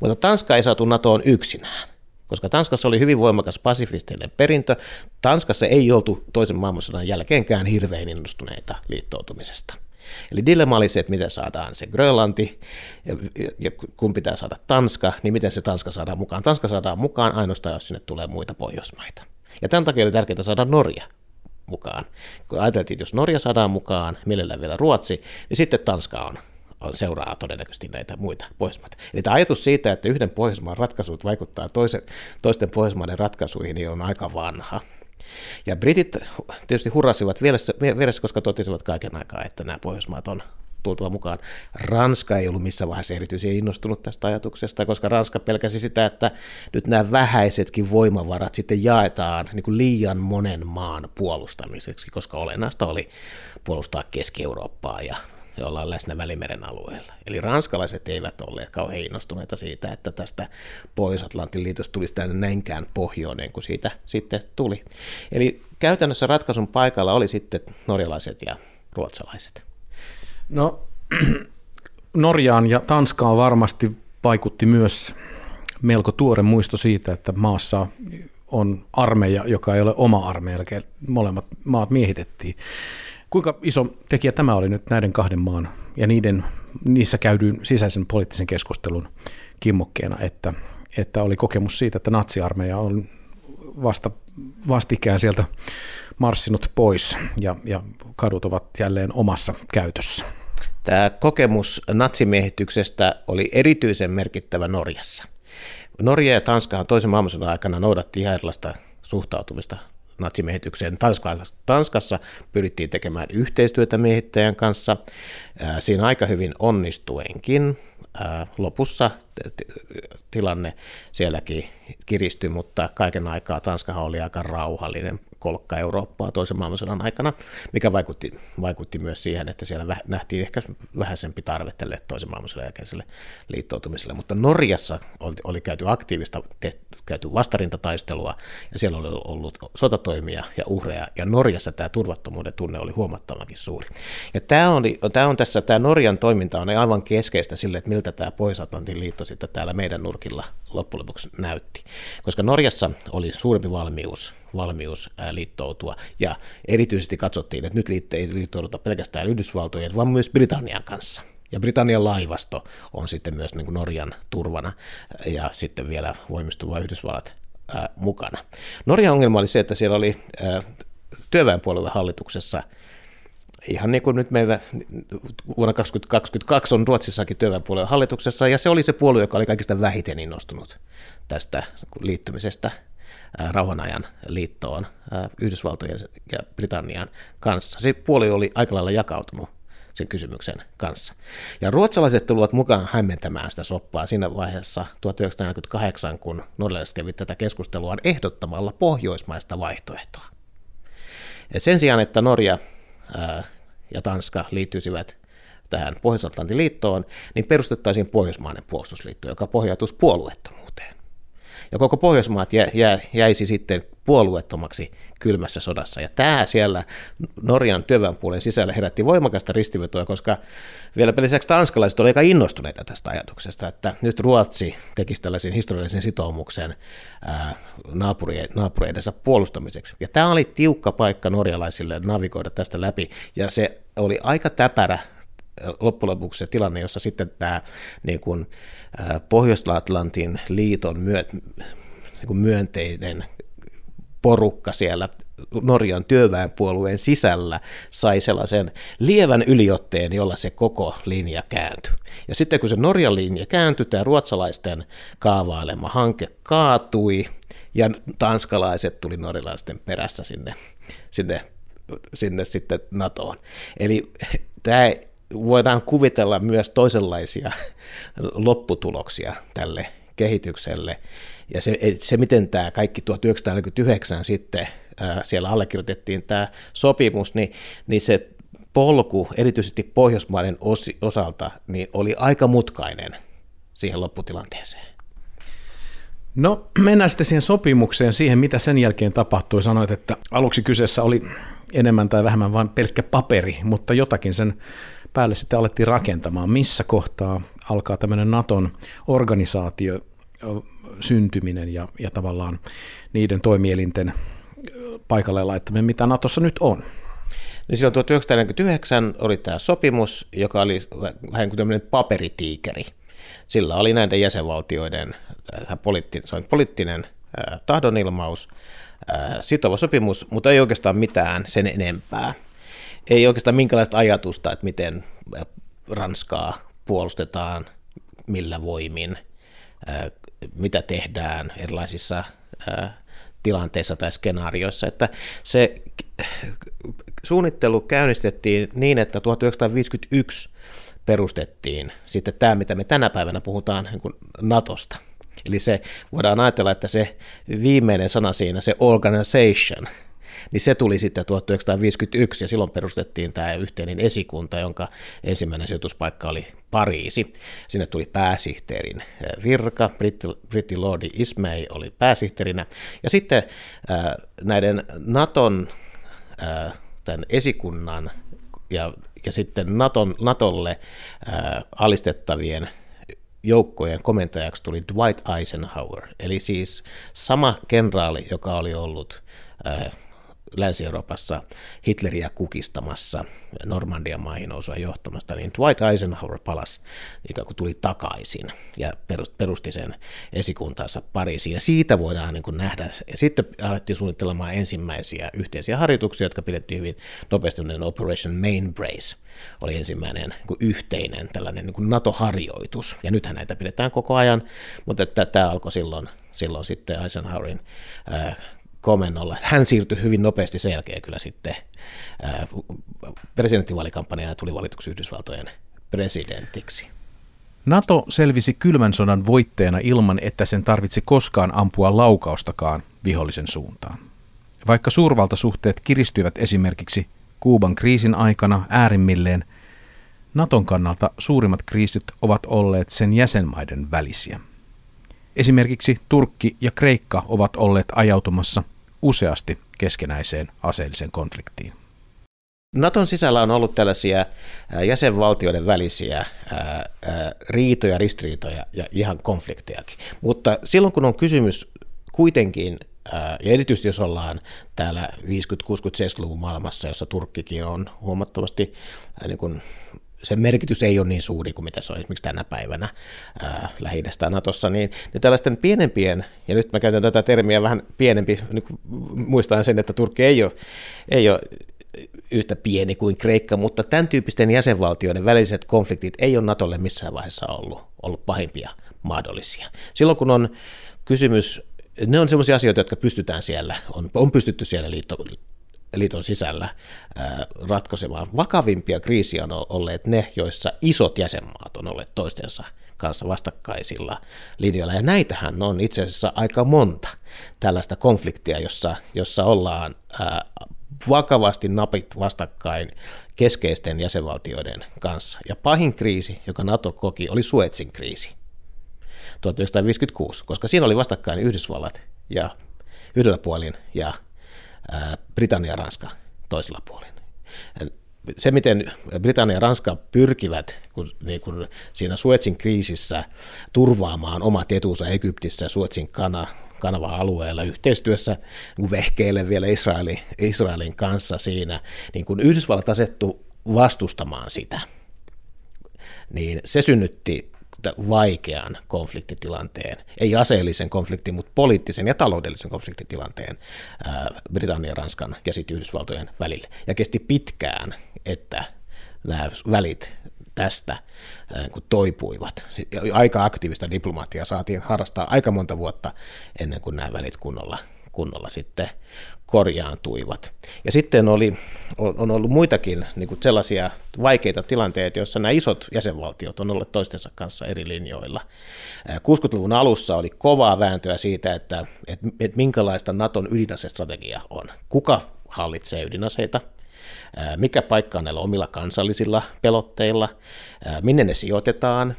Mutta Tanska ei saatu NATOon yksinään koska Tanskassa oli hyvin voimakas pasifistinen perintö. Tanskassa ei oltu toisen maailmansodan jälkeenkään hirveän innostuneita liittoutumisesta. Eli dilemma oli se, että miten saadaan se Grönlanti ja, kun pitää saada Tanska, niin miten se Tanska saadaan mukaan. Tanska saadaan mukaan ainoastaan, jos sinne tulee muita Pohjoismaita. Ja tämän takia oli tärkeää saada Norja mukaan. Kun ajateltiin, että jos Norja saadaan mukaan, mielellään vielä Ruotsi, niin sitten Tanska on seuraa todennäköisesti näitä muita Pohjoismaita. Eli tämä ajatus siitä, että yhden Pohjoismaan ratkaisut vaikuttaa toisen, toisten Pohjoismaiden ratkaisuihin, niin on aika vanha. Ja britit tietysti hurrasivat vieressä, vieressä, koska totesivat kaiken aikaa, että nämä Pohjoismaat on tultava mukaan. Ranska ei ollut missään vaiheessa erityisen innostunut tästä ajatuksesta, koska Ranska pelkäsi sitä, että nyt nämä vähäisetkin voimavarat sitten jaetaan niin kuin liian monen maan puolustamiseksi, koska olennaista oli puolustaa Keski-Eurooppaa ja jolla on läsnä Välimeren alueella. Eli ranskalaiset eivät olleet kauhean innostuneita siitä, että tästä Pohjois-Atlantin liitosta tulisi tänne näinkään pohjoinen kuin siitä sitten tuli. Eli käytännössä ratkaisun paikalla oli sitten norjalaiset ja ruotsalaiset. No, Norjaan ja Tanskaan varmasti vaikutti myös melko tuore muisto siitä, että maassa on armeija, joka ei ole oma armeija, eli molemmat maat miehitettiin. Kuinka iso tekijä tämä oli nyt näiden kahden maan ja niiden, niissä käydyn sisäisen poliittisen keskustelun kimmokkeena, että, että oli kokemus siitä, että natsiarmeija on vasta, vastikään sieltä marssinut pois ja, ja kadut ovat jälleen omassa käytössä. Tämä kokemus natsimiehityksestä oli erityisen merkittävä Norjassa. Norja ja Tanskahan toisen maailmansodan aikana noudatti ihan erilaista suhtautumista natsimiehitykseen. Tanskassa pyrittiin tekemään yhteistyötä miehittäjän kanssa. Siinä aika hyvin onnistuenkin. Lopussa tilanne sielläkin kiristyi, mutta kaiken aikaa Tanskahan oli aika rauhallinen kolkka Eurooppaa toisen maailmansodan aikana, mikä vaikutti, vaikutti myös siihen, että siellä nähtiin ehkä vähäisempi tarve tälle toisen maailmansodan jälkeiselle liittoutumiselle. Mutta Norjassa oli, oli käyty aktiivista, käyty vastarintataistelua ja siellä oli ollut sotatoimia ja uhreja, ja Norjassa tämä turvattomuuden tunne oli huomattavankin suuri. Ja tämä, oli, tämä on tässä, tämä Norjan toiminta on aivan keskeistä sille, että miltä tämä Pohjois-Atlantin liitto sitten täällä meidän nurkilla loppujen lopuksi näytti. Koska Norjassa oli suurempi valmius, valmius liittoutua, ja erityisesti katsottiin, että nyt ei liittouduta pelkästään Yhdysvaltojen, vaan myös Britannian kanssa. Ja Britannian laivasto on sitten myös niin kuin Norjan turvana ja sitten vielä voimistuva Yhdysvallat ää, mukana. Norjan ongelma oli se, että siellä oli ää, työväenpuolueen hallituksessa ihan niin kuin nyt meillä vuonna 2022 on Ruotsissakin työväenpuolueen hallituksessa, ja se oli se puolue, joka oli kaikista vähiten innostunut tästä liittymisestä rauhanajan liittoon Yhdysvaltojen ja Britannian kanssa. Se puolue oli aika lailla jakautunut sen kysymyksen kanssa. Ja ruotsalaiset tulivat mukaan hämmentämään sitä soppaa siinä vaiheessa 1948, kun norjalaiset kävi tätä keskustelua ehdottamalla pohjoismaista vaihtoehtoa. Ja sen sijaan, että Norja ja Tanska liittyisivät tähän Pohjois-Atlantin liittoon, niin perustettaisiin Pohjoismainen puolustusliitto, joka pohjautuisi puolueettomuuteen ja koko Pohjoismaat jä, jä, jäisi sitten puolueettomaksi kylmässä sodassa. Ja tämä siellä Norjan työväenpuolen sisällä herätti voimakasta ristivetoa, koska vielä lisäksi tanskalaiset olivat aika innostuneita tästä ajatuksesta, että nyt Ruotsi tekisi tällaisen historiallisen sitoumuksen naapureidensa puolustamiseksi. Ja tämä oli tiukka paikka norjalaisille navigoida tästä läpi, ja se oli aika täpärä loppujen lopuksi se tilanne, jossa sitten tämä niin kuin, Pohjois-Atlantin liiton myö, niin kuin myönteinen porukka siellä Norjan työväenpuolueen sisällä sai sellaisen lievän yliotteen, jolla se koko linja kääntyi. Ja sitten kun se Norjan linja kääntyi, tämä ruotsalaisten kaavailema hanke kaatui, ja tanskalaiset tuli norjalaisten perässä sinne, sinne, sinne sitten NATOon. Eli tämä voidaan kuvitella myös toisenlaisia lopputuloksia tälle kehitykselle. Ja se, se miten tämä kaikki 1949 sitten ää, siellä allekirjoitettiin tämä sopimus, niin, niin se polku, erityisesti Pohjoismaiden osi, osalta, niin oli aika mutkainen siihen lopputilanteeseen. No mennään sitten siihen sopimukseen, siihen mitä sen jälkeen tapahtui. Sanoit, että aluksi kyseessä oli enemmän tai vähemmän vain pelkkä paperi, mutta jotakin sen päälle sitten alettiin rakentamaan. Missä kohtaa alkaa tämmöinen Naton organisaatio syntyminen ja, ja tavallaan niiden toimielinten paikalle laittaminen, mitä Natossa nyt on? Niin silloin 1949 oli tämä sopimus, joka oli vähän kuin tämmöinen paperitiikeri. Sillä oli näiden jäsenvaltioiden poliittinen, poliittinen tahdonilmaus, sitova sopimus, mutta ei oikeastaan mitään sen enempää. Ei oikeastaan minkälaista ajatusta, että miten Ranskaa puolustetaan, millä voimin, mitä tehdään erilaisissa tilanteissa tai skenaarioissa. Että se suunnittelu käynnistettiin niin, että 1951 perustettiin sitten tämä, mitä me tänä päivänä puhutaan niin Natosta. Eli se voidaan ajatella, että se viimeinen sana siinä, se organization, niin se tuli sitten 1951 ja silloin perustettiin tämä yhteinen esikunta, jonka ensimmäinen sijoituspaikka oli Pariisi. Sinne tuli pääsihteerin virka, Britti, Lordi Ismay oli pääsihteerinä ja sitten näiden Naton tämän esikunnan ja, ja sitten Naton, Natolle äh, alistettavien joukkojen komentajaksi tuli Dwight Eisenhower, eli siis sama kenraali, joka oli ollut äh, Länsi-Euroopassa Hitleriä kukistamassa, Normandian maihin nousua johtamasta, niin Dwight Eisenhower palasi, ikään kuin tuli takaisin ja perusti sen esikuntansa Pariisiin. Ja siitä voidaan niin kuin nähdä, ja sitten alettiin suunnittelemaan ensimmäisiä yhteisiä harjoituksia, jotka pidettiin hyvin nopeasti, Operation Main Brace oli ensimmäinen niin yhteinen tällainen niin NATO-harjoitus, ja nythän näitä pidetään koko ajan, mutta tämä alkoi silloin, silloin sitten Eisenhowerin komennolla. Hän siirtyi hyvin nopeasti sen jälkeen kyllä sitten presidenttivaalikampanjaan ja tuli valituksi Yhdysvaltojen presidentiksi. NATO selvisi kylmän sodan voitteena ilman, että sen tarvitsi koskaan ampua laukaustakaan vihollisen suuntaan. Vaikka suurvaltasuhteet kiristyivät esimerkiksi Kuuban kriisin aikana äärimmilleen, Naton kannalta suurimmat kriisit ovat olleet sen jäsenmaiden välisiä. Esimerkiksi Turkki ja Kreikka ovat olleet ajautumassa useasti keskenäiseen aseelliseen konfliktiin. Naton sisällä on ollut tällaisia jäsenvaltioiden välisiä riitoja, ristiriitoja ja ihan konfliktejakin. Mutta silloin kun on kysymys kuitenkin, ja erityisesti jos ollaan täällä 50-, 60-, 70-luvun maailmassa, jossa Turkkikin on huomattavasti niin kuin sen merkitys ei ole niin suuri kuin mitä se on esimerkiksi tänä päivänä lähi Natossa, niin, niin tällaisten pienempien, ja nyt mä käytän tätä termiä vähän pienempi, niin muistan sen, että Turkki ei ole, ei ole yhtä pieni kuin Kreikka, mutta tämän tyyppisten jäsenvaltioiden väliset konfliktit ei ole Natolle missään vaiheessa ollut, ollut pahimpia mahdollisia. Silloin kun on kysymys, ne on sellaisia asioita, jotka pystytään siellä, on, on pystytty siellä liitto, liiton sisällä ratkaisemaan. Vakavimpia kriisiä on olleet ne, joissa isot jäsenmaat on olleet toistensa kanssa vastakkaisilla linjoilla. Ja näitähän on itse asiassa aika monta tällaista konfliktia, jossa, jossa ollaan vakavasti napit vastakkain keskeisten jäsenvaltioiden kanssa. Ja pahin kriisi, joka NATO koki, oli Suetsin kriisi 1956, koska siinä oli vastakkain Yhdysvallat ja yhdellä puolin ja Britannia ja Ranska toisella puolella. Se, miten Britannia ja Ranska pyrkivät kun, niin kun siinä Suetsin kriisissä turvaamaan omat etunsa Egyptissä Suetsin kana, kanava-alueella yhteistyössä vehkeille vielä Israelin, Israelin kanssa siinä, niin kun Yhdysvallat asettu vastustamaan sitä, niin se synnytti vaikean konfliktitilanteen, ei aseellisen konfliktin, mutta poliittisen ja taloudellisen konfliktitilanteen Britannian, Ranskan ja sitten Yhdysvaltojen välille. Ja kesti pitkään, että nämä välit tästä kun toipuivat. Aika aktiivista diplomaattia saatiin harrastaa aika monta vuotta ennen kuin nämä välit kunnolla, kunnolla sitten korjaantuivat. Ja sitten oli, on ollut muitakin niin kuin sellaisia vaikeita tilanteita, joissa nämä isot jäsenvaltiot on ollut toistensa kanssa eri linjoilla. 60-luvun alussa oli kovaa vääntöä siitä, että, että, että minkälaista Naton ydinasestrategia on. Kuka hallitsee ydinaseita, mikä paikka on näillä omilla kansallisilla pelotteilla, minne ne sijoitetaan,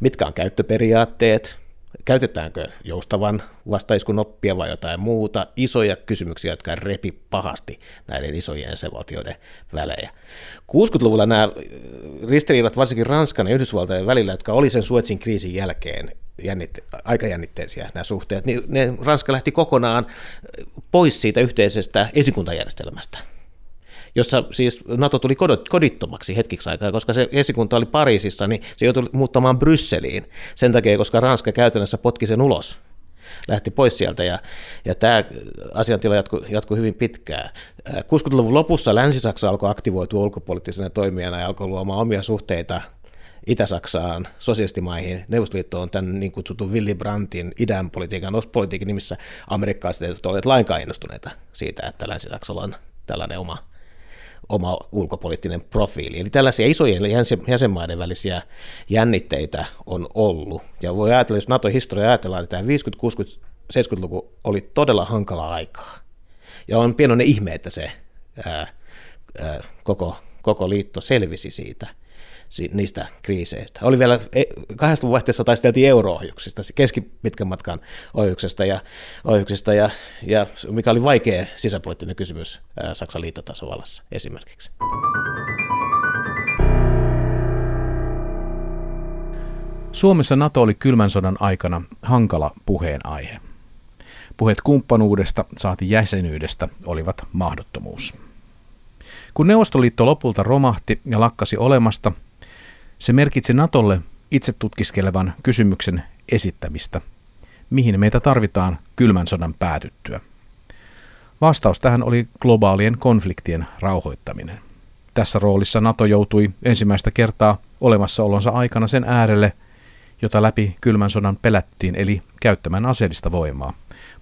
mitkä on käyttöperiaatteet, käytetäänkö joustavan vastaiskun oppia vai jotain muuta, isoja kysymyksiä, jotka repi pahasti näiden isojen jäsenvaltioiden välejä. 60-luvulla nämä ristiriidat varsinkin Ranskan ja Yhdysvaltojen välillä, jotka oli sen Suetsin kriisin jälkeen jännitte- aika jännitteisiä nämä suhteet, niin ne Ranska lähti kokonaan pois siitä yhteisestä esikuntajärjestelmästä jossa siis NATO tuli kodittomaksi hetkiksi aikaa, koska se esikunta oli Pariisissa, niin se joutui muuttamaan Brysseliin sen takia, koska Ranska käytännössä potki sen ulos lähti pois sieltä ja, ja tämä asiantila jatkui, jatkui hyvin pitkään. 60-luvun lopussa Länsi-Saksa alkoi aktivoitua ulkopoliittisena toimijana ja alkoi luomaan omia suhteita Itä-Saksaan, sosialistimaihin, Neuvostoliitto on tämän niin kutsutun Willy Brandtin idän politiikan, ostpolitiikan nimissä amerikkalaiset eivät ole lainkaan innostuneita siitä, että Länsi-Saksalla on tällainen oma oma ulkopoliittinen profiili. Eli tällaisia isojen jäsenmaiden välisiä jännitteitä on ollut. Ja voi ajatella, jos NATO-historia ajatellaan, että tämä 50, 60, 70-luku oli todella hankala aikaa. Ja on pienoinen ihme, että se ää, ää, koko, koko liitto selvisi siitä niistä kriiseistä. Oli vielä e, kahdesta vaihteessa taisteltiin euro-ohjuksista, keskipitkän matkan ohjuksesta, ja, ohjuksesta ja, ja mikä oli vaikea sisäpoliittinen kysymys Saksan liittotasavallassa esimerkiksi. Suomessa NATO oli kylmän sodan aikana hankala puheenaihe. Puheet kumppanuudesta saati jäsenyydestä olivat mahdottomuus. Kun Neuvostoliitto lopulta romahti ja lakkasi olemasta, se merkitsi Natolle itse tutkiskelevan kysymyksen esittämistä. Mihin meitä tarvitaan kylmän sodan päätyttyä? Vastaus tähän oli globaalien konfliktien rauhoittaminen. Tässä roolissa NATO joutui ensimmäistä kertaa olemassaolonsa aikana sen äärelle, jota läpi kylmän sodan pelättiin, eli käyttämään aseellista voimaa.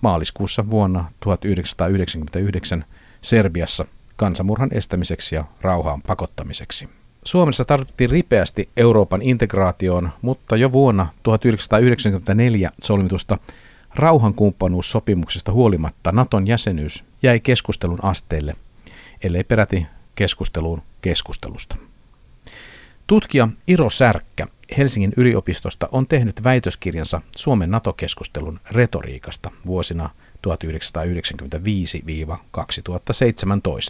Maaliskuussa vuonna 1999 Serbiassa kansanmurhan estämiseksi ja rauhaan pakottamiseksi. Suomessa tarvittiin ripeästi Euroopan integraatioon, mutta jo vuonna 1994 solmitusta rauhankumppanuussopimuksesta huolimatta Naton jäsenyys jäi keskustelun asteelle, ellei peräti keskusteluun keskustelusta. Tutkija Iro Särkkä Helsingin yliopistosta on tehnyt väitöskirjansa Suomen NATO-keskustelun retoriikasta vuosina 1995-2017.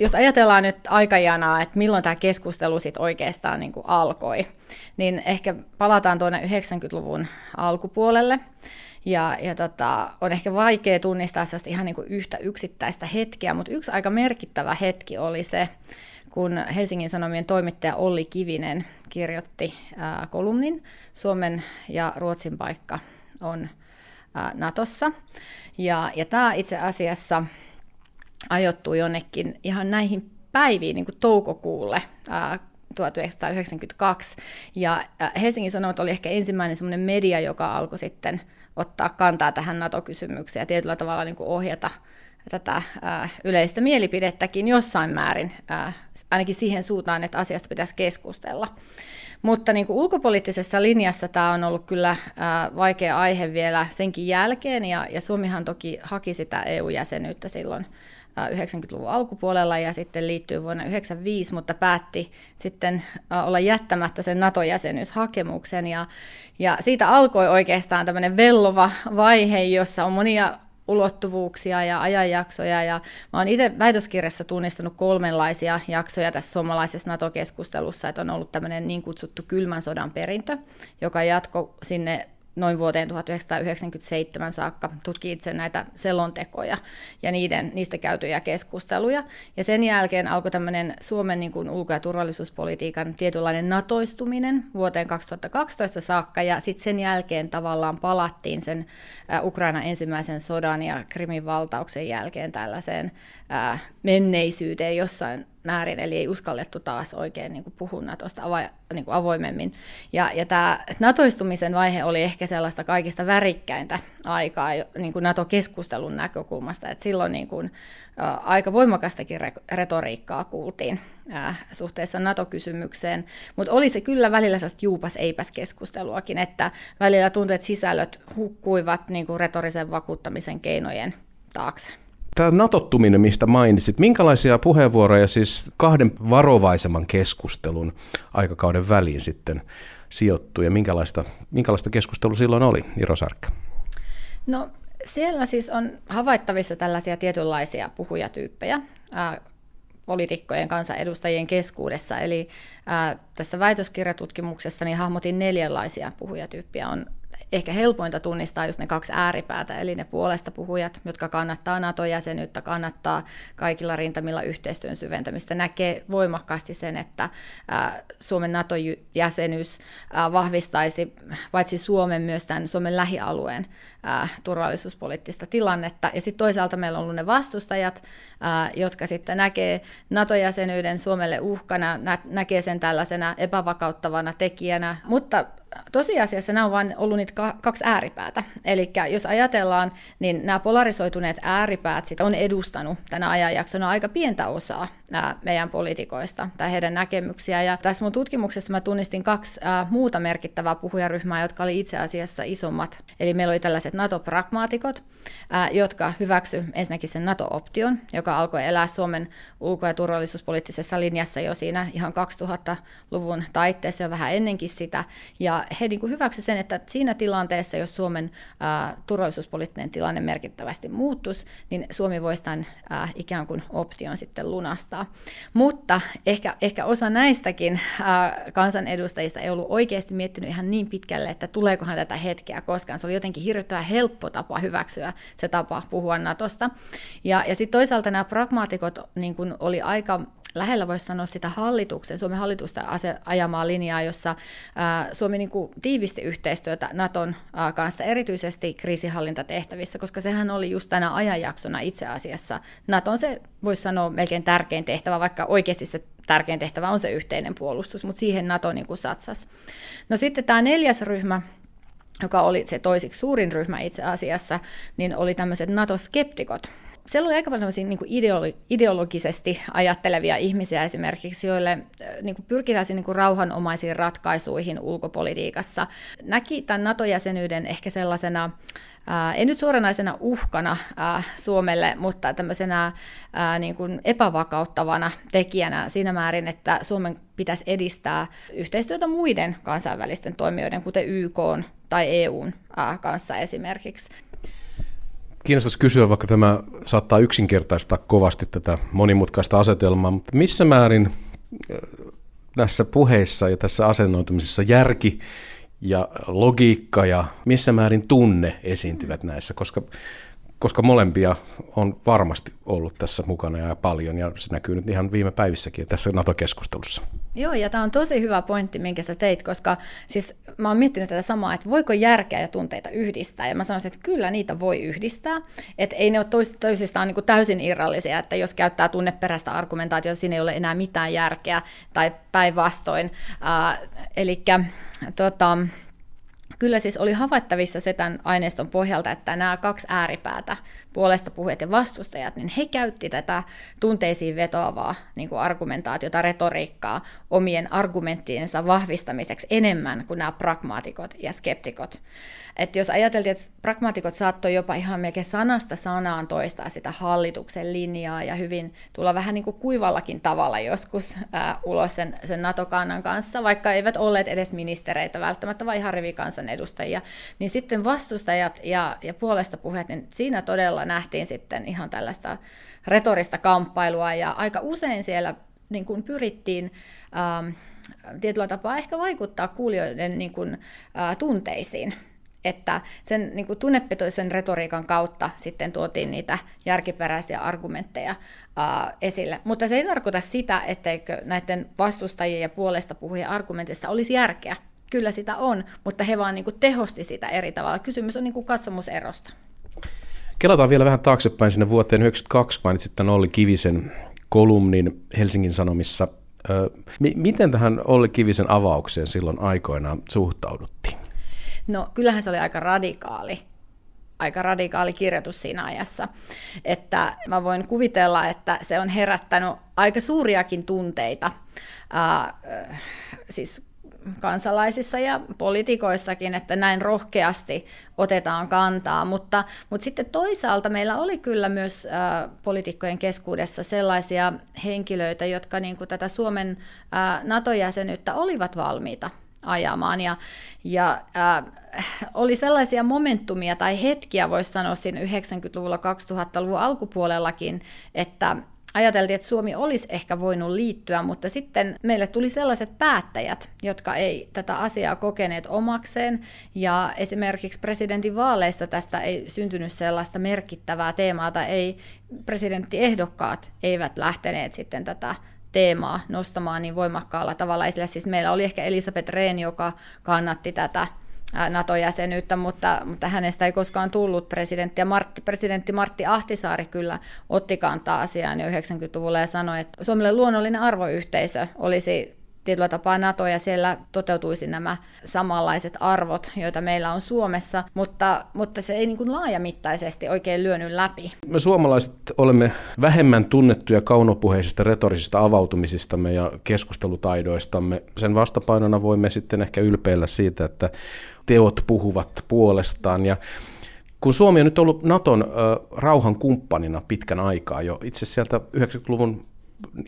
Jos ajatellaan nyt aikajanaa, että milloin tämä keskustelu sitten oikeastaan niin kuin alkoi, niin ehkä palataan tuonne 90-luvun alkupuolelle. Ja, ja tota, on ehkä vaikea tunnistaa sellaista ihan niin kuin yhtä yksittäistä hetkeä, mutta yksi aika merkittävä hetki oli se, kun Helsingin Sanomien toimittaja Olli Kivinen kirjoitti ää, kolumnin Suomen ja Ruotsin paikka on Natossa. Ja, ja tämä itse asiassa ajoittui jonnekin ihan näihin päiviin, niin kuin toukokuulle ää, 1992. Ja Helsingin Sanomat oli ehkä ensimmäinen semmoinen media, joka alkoi sitten ottaa kantaa tähän NATO-kysymykseen ja tietyllä tavalla niin kuin ohjata tätä yleistä mielipidettäkin jossain määrin, ää, ainakin siihen suuntaan, että asiasta pitäisi keskustella. Mutta niin kuin ulkopoliittisessa linjassa tämä on ollut kyllä vaikea aihe vielä senkin jälkeen, ja, ja Suomihan toki haki sitä EU-jäsenyyttä silloin 90-luvun alkupuolella ja sitten liittyy vuonna 1995, mutta päätti sitten olla jättämättä sen NATO-jäsenyyshakemuksen. Ja, ja siitä alkoi oikeastaan tämmöinen vellova vaihe, jossa on monia ulottuvuuksia ja ajanjaksoja. Ja mä oon itse väitöskirjassa tunnistanut kolmenlaisia jaksoja tässä suomalaisessa NATO-keskustelussa, että on ollut tämmöinen niin kutsuttu kylmän sodan perintö, joka jatko sinne noin vuoteen 1997 saakka tutki itse näitä selontekoja ja niiden, niistä käytyjä keskusteluja. Ja sen jälkeen alkoi tämmöinen Suomen niin kuin ulko- ja turvallisuuspolitiikan tietynlainen natoistuminen vuoteen 2012 saakka, ja sitten sen jälkeen tavallaan palattiin sen Ukraina ensimmäisen sodan ja Krimin valtauksen jälkeen tällaiseen menneisyyteen jossain määrin, eli ei uskallettu taas oikein niin kuin puhua Natosta avo- niin kuin avoimemmin. Ja, ja tämä natoistumisen vaihe oli ehkä sellaista kaikista värikkäintä aikaa niin kuin NATO-keskustelun näkökulmasta, että silloin niin kuin, ä, aika voimakastakin re- retoriikkaa kuultiin ä, suhteessa NATO-kysymykseen, mutta oli se kyllä välillä sellaista juupas-eipäs keskusteluakin, että välillä tuntui, että sisällöt hukkuivat niin kuin retorisen vakuuttamisen keinojen taakse. Tämä natottuminen, mistä mainitsit, minkälaisia puheenvuoroja siis kahden varovaisemman keskustelun aikakauden väliin sitten sijoittui ja minkälaista, minkälaista keskustelua silloin oli, Iro Sarkka? No siellä siis on havaittavissa tällaisia tietynlaisia puhujatyyppejä ää, poliitikkojen kansanedustajien keskuudessa. Eli ää, tässä väitöskirjatutkimuksessa niin hahmotin neljänlaisia puhujatyyppiä. On ehkä helpointa tunnistaa just ne kaksi ääripäätä, eli ne puolesta puhujat, jotka kannattaa NATO-jäsenyyttä, kannattaa kaikilla rintamilla yhteistyön syventämistä, näkee voimakkaasti sen, että Suomen NATO-jäsenyys vahvistaisi paitsi Suomen myös tämän Suomen lähialueen turvallisuuspoliittista tilannetta. Ja sitten toisaalta meillä on ollut ne vastustajat, jotka sitten näkee NATO-jäsenyyden Suomelle uhkana, näkee sen tällaisena epävakauttavana tekijänä, mutta tosiasiassa nämä on vain ollut niitä kaksi ääripäätä. Eli jos ajatellaan, niin nämä polarisoituneet ääripäät sit on edustanut tänä ajanjaksona aika pientä osaa meidän poliitikoista tai heidän näkemyksiä. Ja tässä mun tutkimuksessa mä tunnistin kaksi muuta merkittävää puhujaryhmää, jotka oli itse asiassa isommat. Eli meillä oli tällaiset NATO-pragmaatikot, jotka hyväksy ensinnäkin sen NATO-option, joka alkoi elää Suomen ulko- ja turvallisuuspoliittisessa linjassa jo siinä ihan 2000-luvun taitteessa jo vähän ennenkin sitä. Ja he niin hyväksyivät sen, että siinä tilanteessa, jos Suomen turvallisuuspoliittinen tilanne merkittävästi muuttuisi, niin Suomi voisi tämän ää, ikään kuin option sitten lunastaa. Mutta ehkä, ehkä osa näistäkin kansanedustajista ei ollut oikeasti miettinyt ihan niin pitkälle, että tuleekohan tätä hetkeä koskaan. Se oli jotenkin hirvittävän helppo tapa hyväksyä se tapa puhua Natosta. Ja, ja sitten toisaalta nämä pragmaatikot niin kun oli aika lähellä voisi sanoa sitä hallituksen, Suomen hallitusta ajamaa linjaa, jossa Suomi niin kuin tiivisti yhteistyötä Naton kanssa, erityisesti kriisihallintatehtävissä, koska sehän oli just tänä ajanjaksona itse asiassa. Naton se voisi sanoa melkein tärkein tehtävä, vaikka oikeasti se tärkein tehtävä on se yhteinen puolustus, mutta siihen Nato niin kuin satsasi. No sitten tämä neljäs ryhmä, joka oli se toisiksi suurin ryhmä itse asiassa, niin oli tämmöiset NATO-skeptikot. Siellä oli aika paljon niin kuin ideolo- ideologisesti ajattelevia ihmisiä esimerkiksi, joille niin kuin niin kuin rauhanomaisiin ratkaisuihin ulkopolitiikassa. Näki tämän NATO-jäsenyyden ehkä sellaisena Ää, ei nyt suoranaisena uhkana ää, Suomelle, mutta tämmöisenä ää, niin kuin epävakauttavana tekijänä siinä määrin, että Suomen pitäisi edistää yhteistyötä muiden kansainvälisten toimijoiden, kuten YK tai EUn kanssa esimerkiksi. Kiinnostaisi kysyä, vaikka tämä saattaa yksinkertaistaa kovasti tätä monimutkaista asetelmaa, mutta missä määrin näissä puheissa ja tässä asennoitumisessa järki ja logiikka ja missä määrin tunne esiintyvät näissä, koska koska molempia on varmasti ollut tässä mukana ja paljon, ja se näkyy nyt ihan viime päivissäkin tässä NATO-keskustelussa. Joo, ja tämä on tosi hyvä pointti, minkä sä teit, koska siis mä oon miettinyt tätä samaa, että voiko järkeä ja tunteita yhdistää, ja mä sanoisin, että kyllä niitä voi yhdistää, että ei ne ole toisistaan niin täysin irrallisia, että jos käyttää tunneperäistä argumentaatiota, siinä ei ole enää mitään järkeä, tai päinvastoin. Uh, eli tota, kyllä siis oli havaittavissa se tämän aineiston pohjalta, että nämä kaksi ääripäätä, puolesta puhujat ja vastustajat, niin he käytti tätä tunteisiin vetoavaa niin kuin argumentaatiota, retoriikkaa omien argumenttiensa vahvistamiseksi enemmän kuin nämä pragmaatikot ja skeptikot. Että jos ajateltiin, että pragmaatikot saattoi jopa ihan melkein sanasta sanaan toistaa sitä hallituksen linjaa ja hyvin tulla vähän niin kuin kuivallakin tavalla joskus ää, ulos sen, sen NATO-kannan kanssa, vaikka eivät olleet edes ministereitä välttämättä, vaan ihan rivikansanedustajia, niin sitten vastustajat ja, ja puolesta puheet, niin siinä todella nähtiin sitten ihan tällaista retorista kamppailua ja aika usein siellä niin kuin pyrittiin ähm, tietyllä tapaa ehkä vaikuttaa kuulijoiden niin kuin, äh, tunteisiin että sen niin kuin tunnepitoisen retoriikan kautta sitten tuotiin niitä järkiperäisiä argumentteja ää, esille. Mutta se ei tarkoita sitä, etteikö näiden vastustajien ja puolesta puhujien argumentissa olisi järkeä. Kyllä sitä on, mutta he vaan niin kuin tehosti sitä eri tavalla. Kysymys on niin kuin katsomuserosta. Kelataan vielä vähän taaksepäin sinne vuoteen 1992, mainitsit tämän Olli Kivisen kolumnin Helsingin Sanomissa. Miten tähän Olli Kivisen avaukseen silloin aikoinaan suhtauduttiin? No kyllähän se oli aika radikaali aika radikaali kirjoitus siinä ajassa. Että mä voin kuvitella, että se on herättänyt aika suuriakin tunteita. Ää, siis kansalaisissa ja poliitikoissakin, että näin rohkeasti otetaan kantaa, mutta, mutta sitten toisaalta meillä oli kyllä myös äh, poliitikkojen keskuudessa sellaisia henkilöitä, jotka niin kuin tätä Suomen äh, NATO-jäsenyyttä olivat valmiita ajamaan. Ja, ja äh, oli sellaisia momentumia tai hetkiä, voisi sanoa siinä 90-luvulla, 2000-luvun alkupuolellakin, että ajateltiin, että Suomi olisi ehkä voinut liittyä, mutta sitten meille tuli sellaiset päättäjät, jotka ei tätä asiaa kokeneet omakseen, ja esimerkiksi presidentin vaaleista tästä ei syntynyt sellaista merkittävää teemaa, tai ei presidenttiehdokkaat eivät lähteneet sitten tätä teemaa nostamaan niin voimakkaalla tavalla esille. Siis meillä oli ehkä Elisabeth Rehn, joka kannatti tätä NATO-jäsenyyttä, mutta, mutta hänestä ei koskaan tullut presidentti. Ja Martti, presidentti Martti Ahtisaari kyllä otti kantaa asiaan jo 90-luvulla ja sanoi, että Suomelle luonnollinen arvoyhteisö olisi tietyllä tapaa NATO ja siellä toteutuisi nämä samanlaiset arvot, joita meillä on Suomessa, mutta, mutta se ei niin kuin laajamittaisesti oikein lyönyt läpi. Me suomalaiset olemme vähemmän tunnettuja kaunopuheisista retorisista avautumisistamme ja keskustelutaidoistamme. Sen vastapainona voimme sitten ehkä ylpeillä siitä, että teot puhuvat puolestaan ja kun Suomi on nyt ollut Naton rauhan kumppanina pitkän aikaa jo, itse sieltä 90-luvun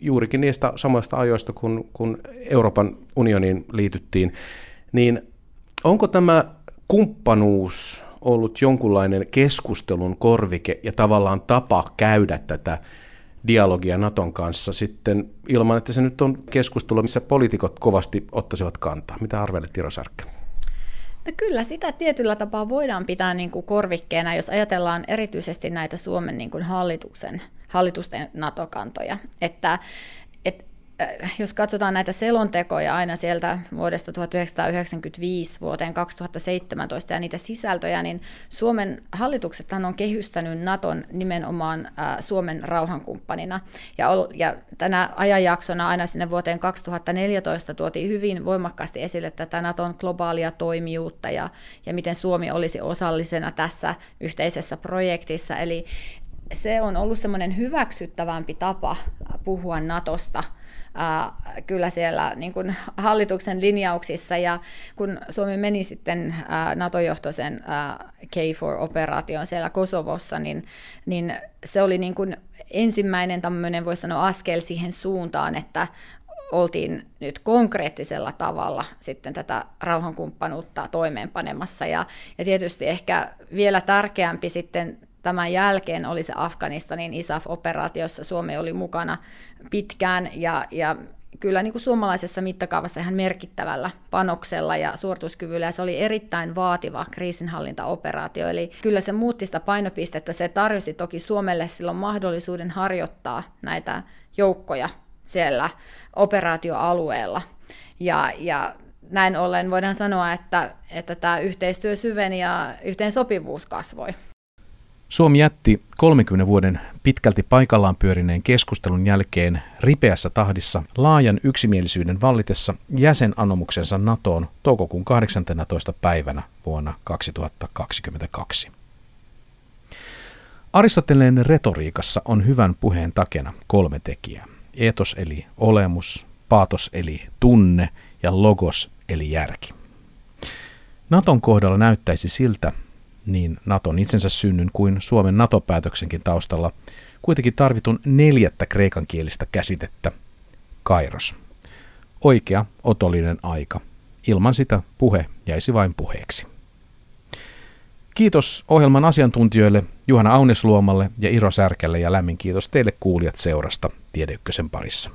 juurikin niistä samoista ajoista, kun, kun Euroopan unioniin liityttiin, niin onko tämä kumppanuus ollut jonkunlainen keskustelun korvike ja tavallaan tapa käydä tätä dialogia Naton kanssa sitten ilman, että se nyt on keskustelu, missä poliitikot kovasti ottaisivat kantaa. Mitä arvelet, Tiro Särkkä? Kyllä sitä tietyllä tapaa voidaan pitää niin kuin korvikkeena, jos ajatellaan erityisesti näitä Suomen niin kuin hallituksen, hallitusten NATO-kantoja. Että, et jos katsotaan näitä selontekoja aina sieltä vuodesta 1995 vuoteen 2017 ja niitä sisältöjä, niin Suomen hallituksethan on kehystänyt Naton nimenomaan äh, Suomen rauhankumppanina. Ja, ja tänä ajanjaksona aina sinne vuoteen 2014 tuotiin hyvin voimakkaasti esille tätä Naton globaalia toimijuutta ja, ja miten Suomi olisi osallisena tässä yhteisessä projektissa. Eli se on ollut semmoinen hyväksyttävämpi tapa puhua Natosta – kyllä siellä niin kuin hallituksen linjauksissa. Ja kun Suomi meni sitten NATO-johtoisen äh, K4-operaation siellä Kosovossa, niin, niin se oli niin kuin ensimmäinen tämmöinen, voisi sanoa, askel siihen suuntaan, että oltiin nyt konkreettisella tavalla sitten tätä rauhankumppanuutta toimeenpanemassa. Ja, ja tietysti ehkä vielä tärkeämpi sitten Tämän jälkeen oli se Afganistanin ISAF-operaatiossa. Suomi oli mukana pitkään ja, ja kyllä niin kuin suomalaisessa mittakaavassa ihan merkittävällä panoksella ja suorituskyvyllä, ja se oli erittäin vaativa kriisinhallintaoperaatio, eli kyllä se muutti sitä painopistettä, se tarjosi toki Suomelle silloin mahdollisuuden harjoittaa näitä joukkoja siellä operaatioalueella, ja, ja näin ollen voidaan sanoa, että, että tämä yhteistyö syveni ja yhteensopivuus kasvoi. Suomi jätti 30 vuoden pitkälti paikallaan pyörineen keskustelun jälkeen ripeässä tahdissa laajan yksimielisyyden vallitessa jäsenanomuksensa NATOon toukokuun 18. päivänä vuonna 2022. Aristoteleen retoriikassa on hyvän puheen takena kolme tekijää. Etos eli olemus, paatos eli tunne ja logos eli järki. Naton kohdalla näyttäisi siltä, niin Naton itsensä synnyn kuin Suomen NATO-päätöksenkin taustalla kuitenkin tarvitun neljättä kreikankielistä käsitettä, kairos. Oikea, otollinen aika. Ilman sitä puhe jäisi vain puheeksi. Kiitos ohjelman asiantuntijoille Juhana Aunesluomalle ja Iro Särkälle ja lämmin kiitos teille kuulijat seurasta Tiedeykkösen parissa.